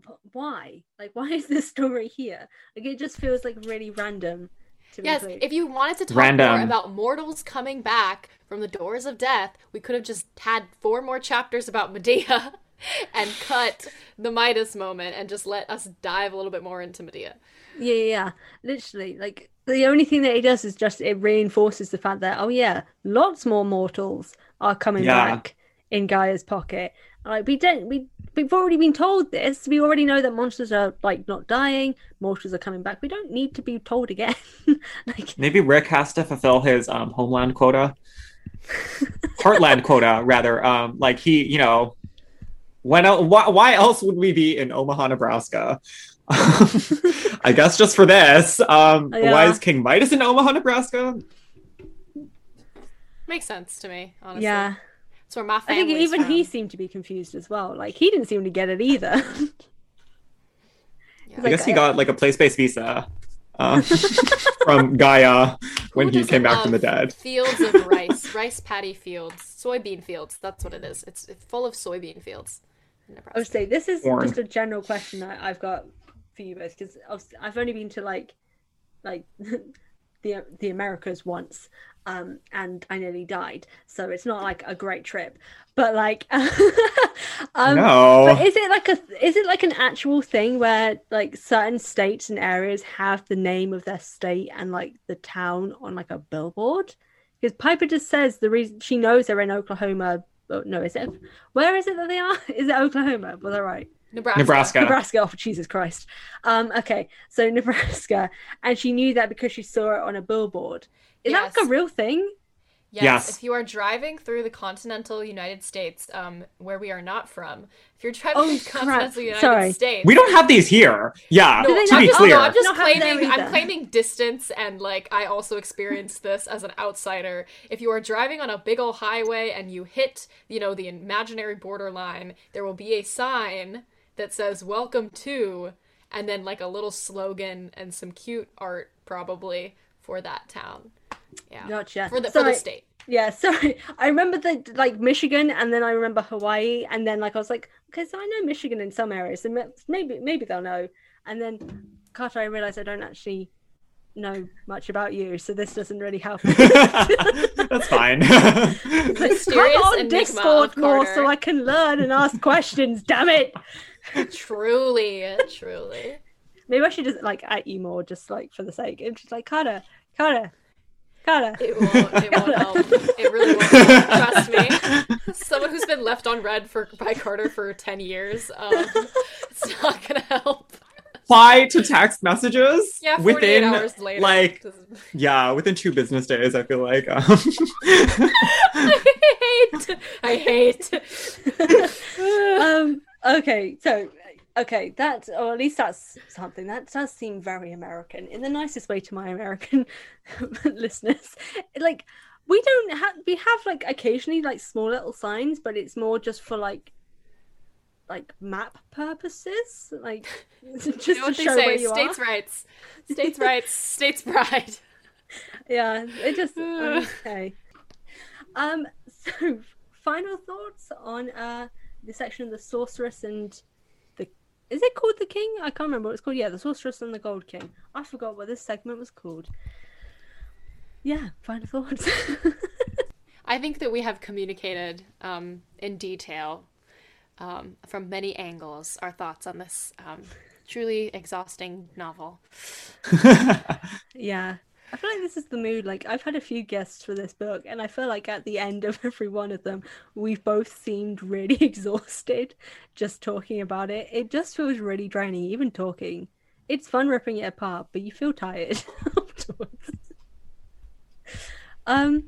Speaker 1: but why? Like, why is this story here? Like, it just feels like really random. To
Speaker 2: Yes,
Speaker 1: include.
Speaker 2: if you wanted to talk
Speaker 3: Random.
Speaker 2: more about mortals coming back from the doors of death, we could have just had four more chapters about Medea. and cut the Midas moment and just let us dive a little bit more into Medea.
Speaker 1: Yeah, yeah, yeah. Literally, like the only thing that it does is just it reinforces the fact that oh yeah, lots more mortals are coming
Speaker 3: Yeah.
Speaker 1: back in Gaia's pocket. Like we don't we we've already been told this. We already know that monsters are like not dying, mortals are coming back. We don't need to be told again. like
Speaker 3: Maybe Rick has to fulfill his um, homeland quota, heartland quota, rather. Um, like he, you know, when el- why, why else would we be in Omaha, Nebraska? I guess just for this. Um,
Speaker 1: Yeah.
Speaker 3: Why is King Midas in Omaha, Nebraska?
Speaker 2: Makes sense to me, honestly.
Speaker 1: yeah.
Speaker 2: It's where my
Speaker 1: I think
Speaker 2: family's
Speaker 1: even he seemed to be confused as well. Like he didn't seem to get it either.
Speaker 2: Yeah.
Speaker 3: I guess he got like a place-based visa uh, from Gaia when
Speaker 2: Who
Speaker 3: he came back from the dead.
Speaker 2: Fields of rice, rice paddy fields, soybean fields. That's what it is. It's, it's full of soybean fields. in
Speaker 1: I would say this is
Speaker 3: Corn.
Speaker 1: just a general question I, I've got for you both because I've only been to like like the the Americas once, um, and I nearly died, so it's not like a great trip. But like, um,
Speaker 3: no.
Speaker 1: but is it like a is it like an actual thing where like certain states and areas have the name of their state and like the town on like a billboard? Because Piper just says the reason she knows they're in Oklahoma. Oh, no, is it? Where is it that they are? Is it Oklahoma? Was I right?
Speaker 2: Nebraska.
Speaker 3: Nebraska.
Speaker 1: Nebraska. Oh, Jesus Christ. Um, okay, so Nebraska, and she knew that because she saw it on a billboard. Is that
Speaker 2: Yes.
Speaker 1: like a real thing?
Speaker 2: Yes,
Speaker 3: Yes.
Speaker 2: If you are driving through the continental United States, um, where we are not from, if you're driving
Speaker 1: Oh,
Speaker 2: through the continental United
Speaker 1: Sorry.
Speaker 2: States,
Speaker 3: We don't have these here. Yeah,
Speaker 2: No,
Speaker 1: they
Speaker 3: to
Speaker 1: not
Speaker 3: be
Speaker 1: just-
Speaker 3: clear.
Speaker 2: no, I'm just
Speaker 1: Not have them
Speaker 2: claiming. I'm claiming distance, and like I also experienced this as an outsider. If you are driving on a big old highway and you hit, you know, the imaginary borderline, there will be a sign that says "Welcome to," and then like a little slogan and some cute art, probably for that town. Yeah,
Speaker 1: Gotcha.
Speaker 2: for the for
Speaker 1: Sorry.
Speaker 2: the state.
Speaker 1: Yeah, sorry. I remember the like Michigan, and then I remember Hawaii, and then like I was like, okay, so I know Michigan in some areas, and maybe maybe they'll know. And then Carter, I realized I don't actually know much about you, so this doesn't really help.
Speaker 3: That's fine.
Speaker 1: Like,
Speaker 2: Mysterious
Speaker 1: Come on Discord more so I can learn and ask questions. Damn it!
Speaker 2: truly, truly.
Speaker 1: Maybe I should just like at you more, just like for the sake. It's just like Carter, Carter, Carter.
Speaker 2: It won't. It won't help. It really won't. Help. Trust me. Someone who's been left on red for by Carter for ten years. Um, it's not gonna help.
Speaker 3: Reply to text messages
Speaker 2: Yeah,
Speaker 3: within
Speaker 2: hours later.
Speaker 3: like yeah, within two business days. I feel like. Um,
Speaker 2: I hate. I hate.
Speaker 1: um okay so okay that or at least that's something that does seem very american in the nicest way to my american listeners like we don't have we have like occasionally like small little signs but it's more just for like like map purposes like just
Speaker 2: You know
Speaker 1: to show where
Speaker 2: say?
Speaker 1: you
Speaker 2: States'
Speaker 1: are
Speaker 2: rights. States' rights. States' pride.
Speaker 1: yeah it just okay um so final thoughts on uh the section of the sorceress and is it called the king? I can't remember what it's called. Yeah the sorceress and the gold king. I forgot what this segment was called. Yeah final thoughts.
Speaker 2: I think that we have communicated um, in detail um, from many angles our thoughts on this um, truly exhausting novel.
Speaker 1: yeah i feel like this is the mood like i've had a few guests for this book and i feel like at the end of every one of them we've both seemed really exhausted just talking about it. It just feels really draining even talking. It's fun ripping it apart but you feel tired afterwards. Um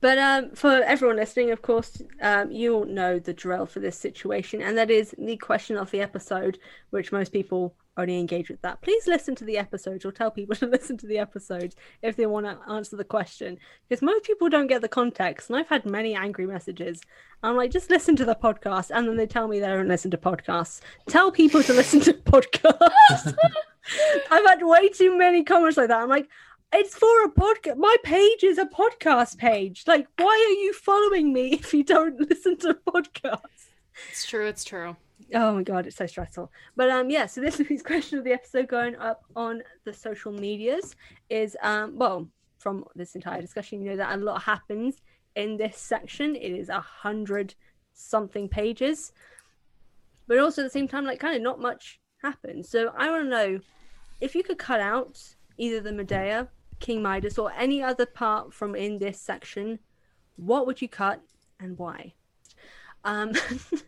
Speaker 1: but um, for everyone listening, of course, um, you all know the drill for this situation, and that is the question of the episode, which most people only engage with that. Please listen to the episodes or tell people to listen to the episodes if they want to answer the question, because most people don't get the context. And I've had many angry messages. I'm like, just listen to the podcast, and then they tell me they don't listen to podcasts. Tell people to listen to podcasts. I've had way too many comments like that. I'm like, it's for a podcast. My page is a podcast page. Like, why are you following me if you don't listen to podcasts?
Speaker 2: It's true. It's true.
Speaker 1: Oh my god, it's so stressful. But um, yeah. So this week's question of the episode going up on the social medias is um, well, from this entire discussion, you know that a lot happens in this section. It is a hundred something pages. but also at the same time, like kind of not much happens. So I want to know if you could cut out either the Medea, King Midas, or any other part from in this section, what would you cut and why? Um,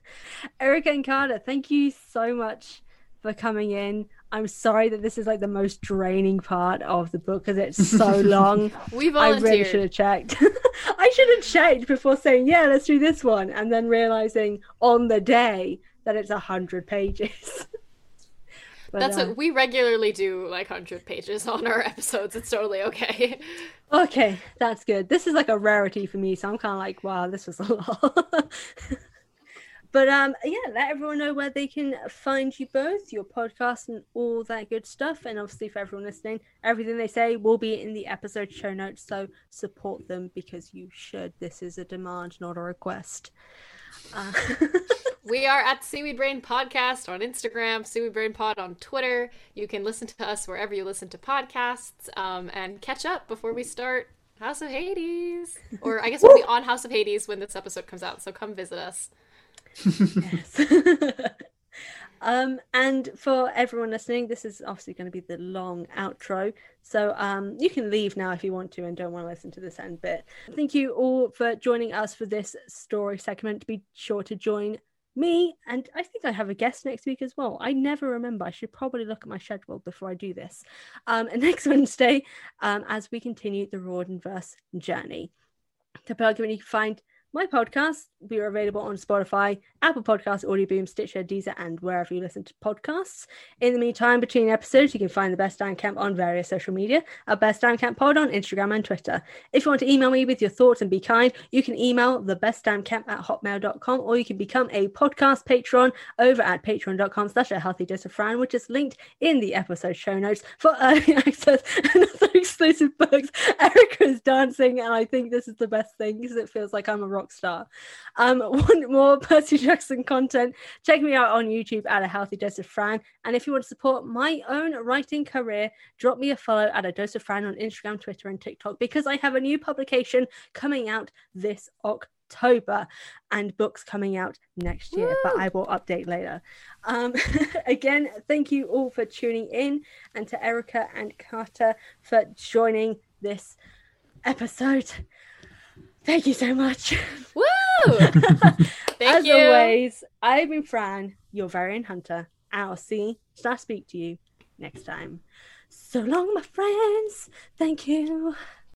Speaker 1: Erica and Carter, thank you so much for coming in. I'm sorry that this is like the most draining part of the book because it's so long.
Speaker 2: we
Speaker 1: volunteered. I really should have checked. I should have checked before saying, yeah, let's do this one. And then realizing on the day that it's a hundred pages.
Speaker 2: But, That's uh, what we regularly do like hundred pages on our episodes. It's totally okay.
Speaker 1: Okay, that's good. This is like a rarity for me, so I'm kind of like, wow, this was a lot. but um, yeah, let everyone know where they can find you both, your podcast, and all that good stuff. And obviously, for everyone listening, everything they say will be in the episode show notes. So support them because you should. This is a demand, not a request. Uh-
Speaker 2: we are at Seaweed Brain Podcast on Instagram, Seaweed Brain Pod on Twitter. You can listen to us wherever you listen to podcasts um, and catch up before we start House of Hades. Or I guess we'll be on House of Hades when this episode comes out, so come visit us.
Speaker 1: yes. um, and for everyone listening, this is obviously going to be the long outro. So um, you can leave now if you want to and don't want to listen to this end bit. Thank you all for joining us for this story segment. Be sure to join me and i think i have a guest next week as well i never remember i should probably look at my schedule before i do this um, and next wednesday um, as we continue the Riordanverse journey the program you can find my podcasts we are available on Spotify, Apple Podcasts, Audioboom, Stitcher, Deezer, and wherever you listen to podcasts. In the meantime, between episodes, you can find the Best Damn Camp on various social media at Best Damn Camp Pod on Instagram and Twitter. If you want to email me with your thoughts and be kind, you can email the Best Damn Camp at hotmail.com or you can become a podcast patron over at patreon.com slash a healthy dose of Fran, which is linked in the episode show notes for early access and other exclusive books. Erica is dancing, and I think this is the best thing because it feels like I'm a rock star. Um, want more Percy Jackson content? Check me out on YouTube at A Healthy Dose of Fran. And if you want to support my own writing career, drop me a follow at A Dose of Fran on Instagram, Twitter, and TikTok because I have a new publication coming out this October and books coming out next year, Woo! but I will update later. Um, again, thank you all for tuning in and to Erica and Carter for joining this episode. Thank you so much.
Speaker 2: Woo!
Speaker 1: As you. always, I've been Fran, your very own hunter. I'll see slash speak to you next time. So long, my friends. Thank you.